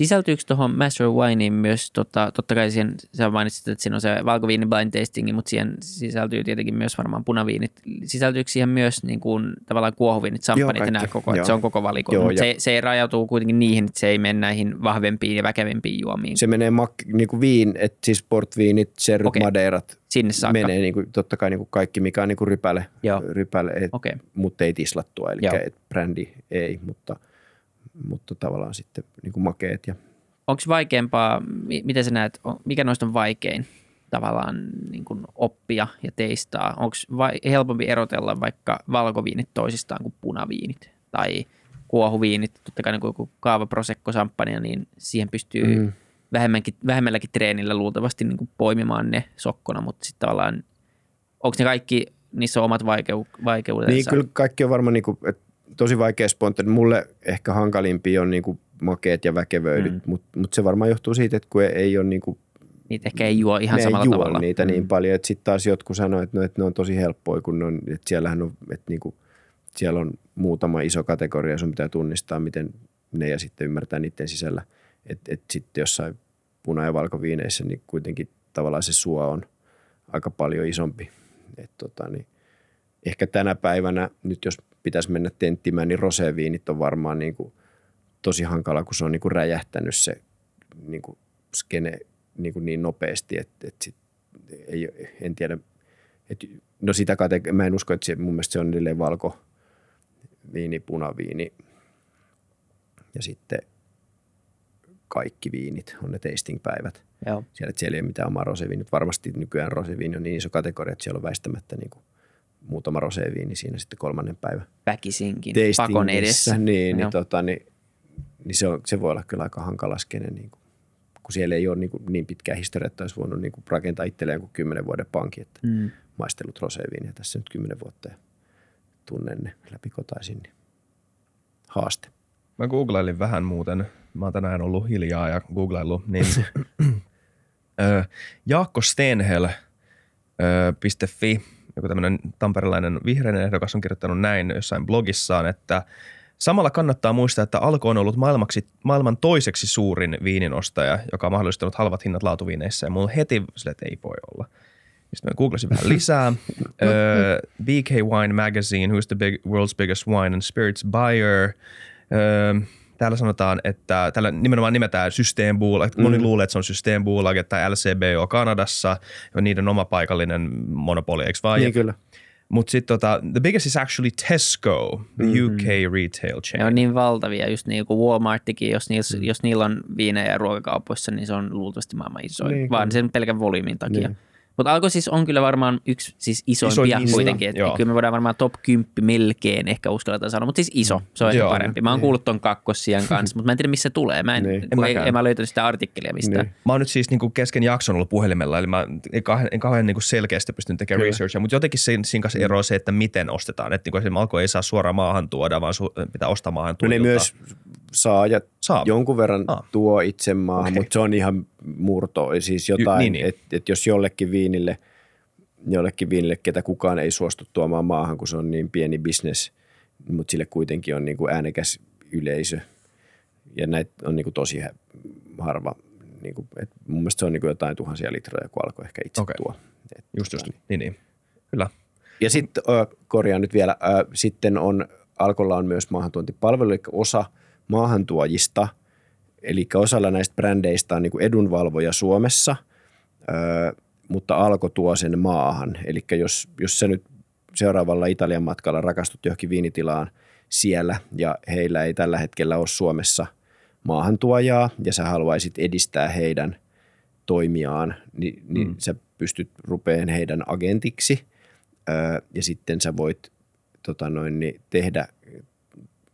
C: Sisältyykö tuohon Master Wineen myös, tota, totta kai siihen, sä mainitsit, että siinä on se valkoviini blind tastingi, mutta siihen sisältyy tietenkin myös varmaan punaviinit. Sisältyykö siihen myös niin kuin, tavallaan kuohuviinit, samppanit ja nämä koko, että se on koko valiko, Joo, mutta se, se ei rajautuu kuitenkin niihin, että se ei mene näihin vahvempiin ja väkevimpiin juomiin.
B: Se menee mak- niin kuin viin, että siis portviinit, serryt, okay. madeirat,
C: Sinne saakka.
B: menee niin kuin, totta kai niin kuin kaikki, mikä on niin kuin rypäle, rypäle et, okay. mutta ei tislattua, eli et brändi ei, mutta, mutta tavallaan sitten niin kuin makeet ja
C: onko vaikeampaa, miten sä näet, mikä noista on vaikein tavallaan niin kuin oppia ja teistaa? Onko vai, helpompi erotella vaikka valkoviinit toisistaan kuin punaviinit tai kuohuviinit, totta kai niin kuin kaava, prosekko, samppania, niin siihen pystyy mm. vähemmänkin, vähemmälläkin treenillä luultavasti niin kuin poimimaan ne sokkona, mutta sitten tavallaan, onko ne kaikki, niissä on omat vaikeu, vaikeudensa?
B: Niin, kyllä kaikki on varmaan niin kuin, tosi vaikea spontaani. Mulle ehkä hankalimpi on niin kuin makeet ja väkevöidyt, mm. mutta mut se varmaan johtuu siitä, että kun ei, ei ole niin kuin,
C: Niitä ehkä ei juo ihan samalla juo tavalla.
B: niitä niin mm. niin paljon, että sitten taas jotkut sanoo, että, no, että ne on tosi helppoja, kun ne on, että siellähän on, että niin kuin, siellä on muutama iso kategoria, sun pitää tunnistaa, miten ne ja sitten ymmärtää niiden sisällä. Että et sitten jossain puna- ja valkoviineissä, niin kuitenkin tavallaan se suo on aika paljon isompi. Et tota, niin, ehkä tänä päivänä, nyt jos pitäisi mennä tenttimään, niin roseviinit on varmaan niin kuin tosi hankala, kun se on niin kuin räjähtänyt se niin kuin skene niin, kuin niin nopeasti, että, että sit ei, en tiedä. Että, no sitä kate, mä en usko, että se, mun mielestä se on edelleen valko viini, punaviini ja sitten kaikki viinit on ne tasting-päivät. Joo. Siellä, siellä ei ole mitään omaa roseviinit. Varmasti nykyään roseviini on niin iso kategoria, että siellä on väistämättä niin kuin muutama roseviini siinä sitten kolmannen päivän.
C: Väkisinkin, pakon edessä.
B: Niin, niin, tota, niin, niin se, on, se voi olla kyllä aika hankala skene, niin kuin, kun siellä ei ole niin, kuin, niin pitkää historiaa, että olisi voinut niin kuin rakentaa itselleen kuin kymmenen vuoden pankki, että mm. maistellut roseviiniä tässä nyt kymmenen vuotta ja tunnen ne läpikotaisin. Niin haaste.
A: Mä googlailin vähän muuten. Mä oon tänään ollut hiljaa ja googlaillut. Niin, Jaakko Stenhel, .fi, joku tämmöinen tamperelainen vihreinen ehdokas on kirjoittanut näin jossain blogissaan, että Samalla kannattaa muistaa, että Alko on ollut maailmaksi, maailman toiseksi suurin viininostaja, joka on mahdollistanut halvat hinnat laatuviineissä. Ja mulla heti sille, että ei voi olla. Sitten mä googlasin vähän lisää. uh, BK Wine Magazine, who's the big, world's biggest wine and spirits buyer. Uh, täällä sanotaan, että täällä nimenomaan nimetään Systembulag. Mm. Moni luulee, että se on Systembulag tai LCBO Kanadassa, ja niiden oma paikallinen monopoli, eikö vaan?
B: Niin kyllä.
A: Mutta sitten tota, the biggest is actually Tesco, the mm-hmm. UK retail chain.
C: Ne on niin valtavia, just niin kuin Walmartikin, jos niillä, mm. jos niillä on viinejä ruokakaupoissa, niin se on luultavasti maailman isoin, niin, vaan sen pelkän volyymin takia. Niin. Mutta Alko siis on kyllä varmaan yksi siis isoimpia iso, kuitenkin. Että kyllä me voidaan varmaan top 10 melkein ehkä uskalletaan sanoa, mutta siis iso, se on joo, parempi. Mä oon niin. kuullut ton kakkossian kanssa, mutta mä en tiedä missä se tulee. Mä en, niin. en, en, en mä löytänyt sitä artikkelia mistään. Niin.
A: Mä oon nyt siis niinku kesken jakson ollut puhelimella, eli mä en kauhean, en kauhean niinku selkeästi pystynyt tekemään kyllä. researchia, mutta jotenkin siinä, siinä kanssa eroaa se, että miten ostetaan. Että niinku Alko ei saa suoraan maahan tuoda, vaan su, pitää ostaa maahan tuoda.
B: No ne myös saa ja saa. jonkun verran ah. tuo itse maahan, okay. mutta se on ihan murto. Siis jotain, niin, niin. että et jos jollekin viinille – jollekin viinille, ketä kukaan ei suostu tuomaan maahan, kun se on niin pieni bisnes, mutta sille kuitenkin on niin kuin äänekäs yleisö. Ja näitä on niin kuin tosi harva. Niin kuin, et mun mielestä se on niin kuin jotain tuhansia litroja, kun alkoi ehkä itse okay. tuo.
A: Et, just, just. Niin, niin. Kyllä.
B: Ja sitten, korjaan nyt vielä, sitten on, Alkolla on myös maahantuontipalvelu, eli osa maahantuojista, eli osalla näistä brändeistä on niin kuin edunvalvoja Suomessa – mutta alko tuo sen maahan. Eli jos, jos sä nyt seuraavalla Italian matkalla rakastut johonkin viinitilaan siellä ja heillä ei tällä hetkellä ole Suomessa maahantuojaa ja sä haluaisit edistää heidän toimiaan, niin, niin mm. sä pystyt rupeen heidän agentiksi ja sitten sä voit tota noin, niin tehdä,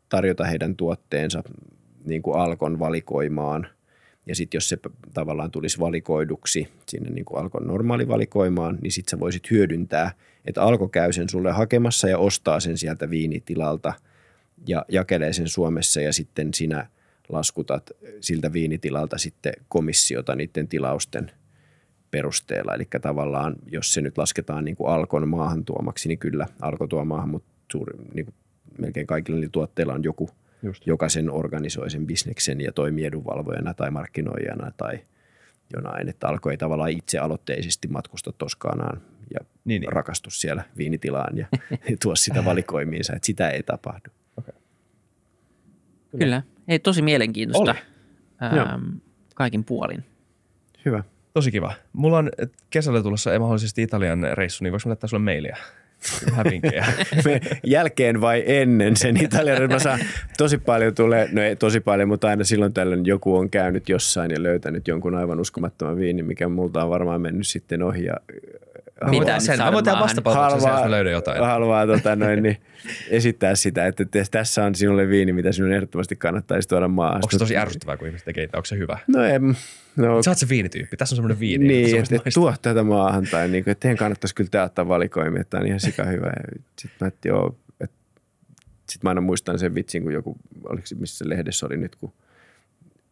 B: tarjota heidän tuotteensa niin kuin Alkon valikoimaan – ja sitten jos se tavallaan tulisi valikoiduksi sinne niin kuin Alkon normaalivalikoimaan, niin sitten sä voisit hyödyntää, että Alko käy sen sulle hakemassa ja ostaa sen sieltä viinitilalta ja jakelee sen Suomessa ja sitten sinä laskutat siltä viinitilalta sitten komissiota niiden tilausten perusteella. Eli tavallaan, jos se nyt lasketaan niin kuin Alkon maahan tuomaksi, niin kyllä Alko tuo maahan, mutta suuri, niin kuin melkein kaikilla tuotteilla on joku – Just. joka sen organisoi sen bisneksen ja toimii edunvalvojana tai markkinoijana tai jonain, että alkoi tavallaan itse aloitteisesti matkusta Toskaanaan ja niin, niin. rakastus siellä viinitilaan ja tuo sitä valikoimiinsa, että sitä ei tapahdu. Okay.
C: Kyllä. Kyllä. Ei, tosi mielenkiintoista ähm, kaikin puolin.
B: Hyvä.
A: Tosi kiva. Mulla on kesällä tulossa mahdollisesti Italian reissu, niin voiko mä laittaa sulle mailia? Hävinkiä.
B: Me jälkeen vai ennen sen Italian mä saan, tosi paljon tulee, no ei tosi paljon, mutta aina silloin tällöin joku on käynyt jossain ja löytänyt jonkun aivan uskomattoman viinin, mikä multa on varmaan mennyt sitten ohi ja
A: Mitä sen? Mä voin tehdä vastapalveluksen, jos mä löydän jotain.
B: Haluaa tota, noin, niin, esittää sitä, että tässä on sinulle viini, mitä sinun ehdottomasti kannattaisi tuoda maahan.
A: Onko se tosi ärsyttävää, kun ihmiset tekee, onko se hyvä?
B: No en, No,
A: Sä oot se viinityyppi. Tässä on semmoinen viini.
B: Niin, että et tuo tätä maahan tai niin että teidän kannattaisi kyllä teattaa valikoimia, että tämä on ihan sika hyvä. Sitten mä, että joo, että sitten mä aina muistan sen vitsin, kun joku, oliko missä se lehdessä oli nyt, kun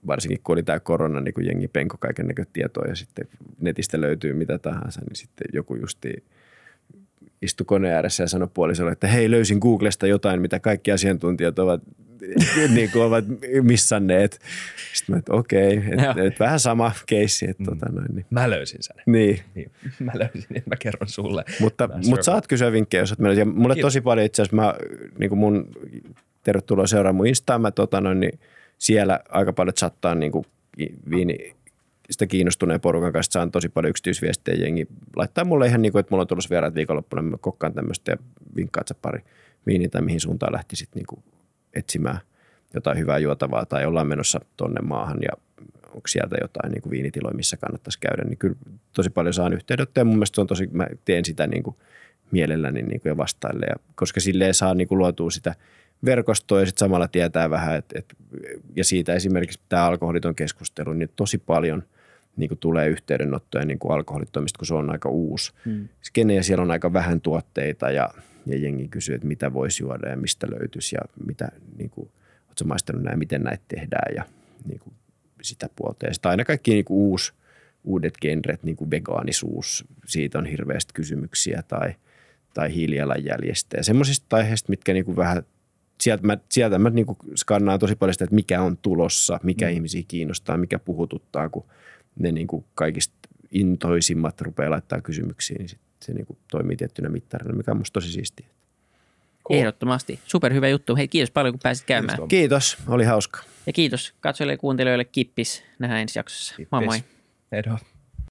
B: varsinkin kun oli tämä korona, niin kun jengi penko kaiken näköistä tietoa ja sitten netistä löytyy mitä tahansa, niin sitten joku justi istui koneen ääressä ja sanoi puolisolle, että hei löysin Googlesta jotain, mitä kaikki asiantuntijat ovat niin kuin ovat missanneet. Sitten mä, että okei, että et vähän sama keissi. Että, mm. tota noin, niin.
A: Mä löysin sen.
B: Niin.
A: niin. Mä löysin, että mä kerron sulle.
B: Mutta, mutta saat kysyä vinkkejä, jos olet mennyt. Ja mulle Kiitos. tosi paljon itse asiassa, mä, niin kuin mun, tervetuloa seuraamaan mun Instaa, mä tota noin, niin siellä aika paljon chattaan niin kuin viini, sitä kiinnostuneen porukan kanssa saan tosi paljon yksityisviestejä. Jengi laittaa mulle ihan niin kuin, että mulla on tulossa vieraat viikonloppuna, mä kokkaan tämmöistä ja vinkkaat sä pari viiniä tai mihin suuntaan lähtisit niin kuin etsimään jotain hyvää juotavaa tai ollaan menossa tonne maahan ja onko sieltä jotain niin kuin viinitiloja, missä kannattaisi käydä, niin kyllä tosi paljon saan yhteydenottoja. Mun mielestä se on tosi, mä teen sitä niin kuin mielelläni niin kuin ja vastaille, ja, koska silleen saa niin kuin luotua sitä verkostoa ja sitten samalla tietää vähän, että, että, ja siitä esimerkiksi tämä alkoholiton keskustelu, niin tosi paljon – niin kuin tulee yhteydenottoja niin kuin alkoholittomista, kun se on aika uusi. Hmm. Ja siellä on aika vähän tuotteita ja, ja jengi kysyy, että mitä voisi juoda ja mistä löytyisi ja mitä, niin kuin, oletko maistanut näin, miten näitä tehdään ja niin kuin sitä puolta. Ja sitten aina kaikki niin kuin uusi, uudet genret, niin kuin vegaanisuus, siitä on hirveästi kysymyksiä tai, tai hiilijalanjäljestä ja semmoisista aiheista, mitkä niin kuin vähän sieltä mä, sieltä mä niin skannaan tosi paljon sitä, että mikä on tulossa, mikä mm. ihmisiä kiinnostaa, mikä puhututtaa, kun ne niin kuin kaikista intoisimmat rupeaa laittaa kysymyksiä, niin sit se niin kuin toimii tiettynä mittarina, mikä on musta tosi siistiä.
C: Cool. Ehdottomasti. Superhyvä juttu. Hei, kiitos paljon, kun pääsit käymään.
B: Kiitos, kiitos. oli hauska.
C: Ja kiitos katsojille ja kuuntelijoille Kippis. Nähdään ensi jaksossa. Kippis. Moi moi.
A: Edo.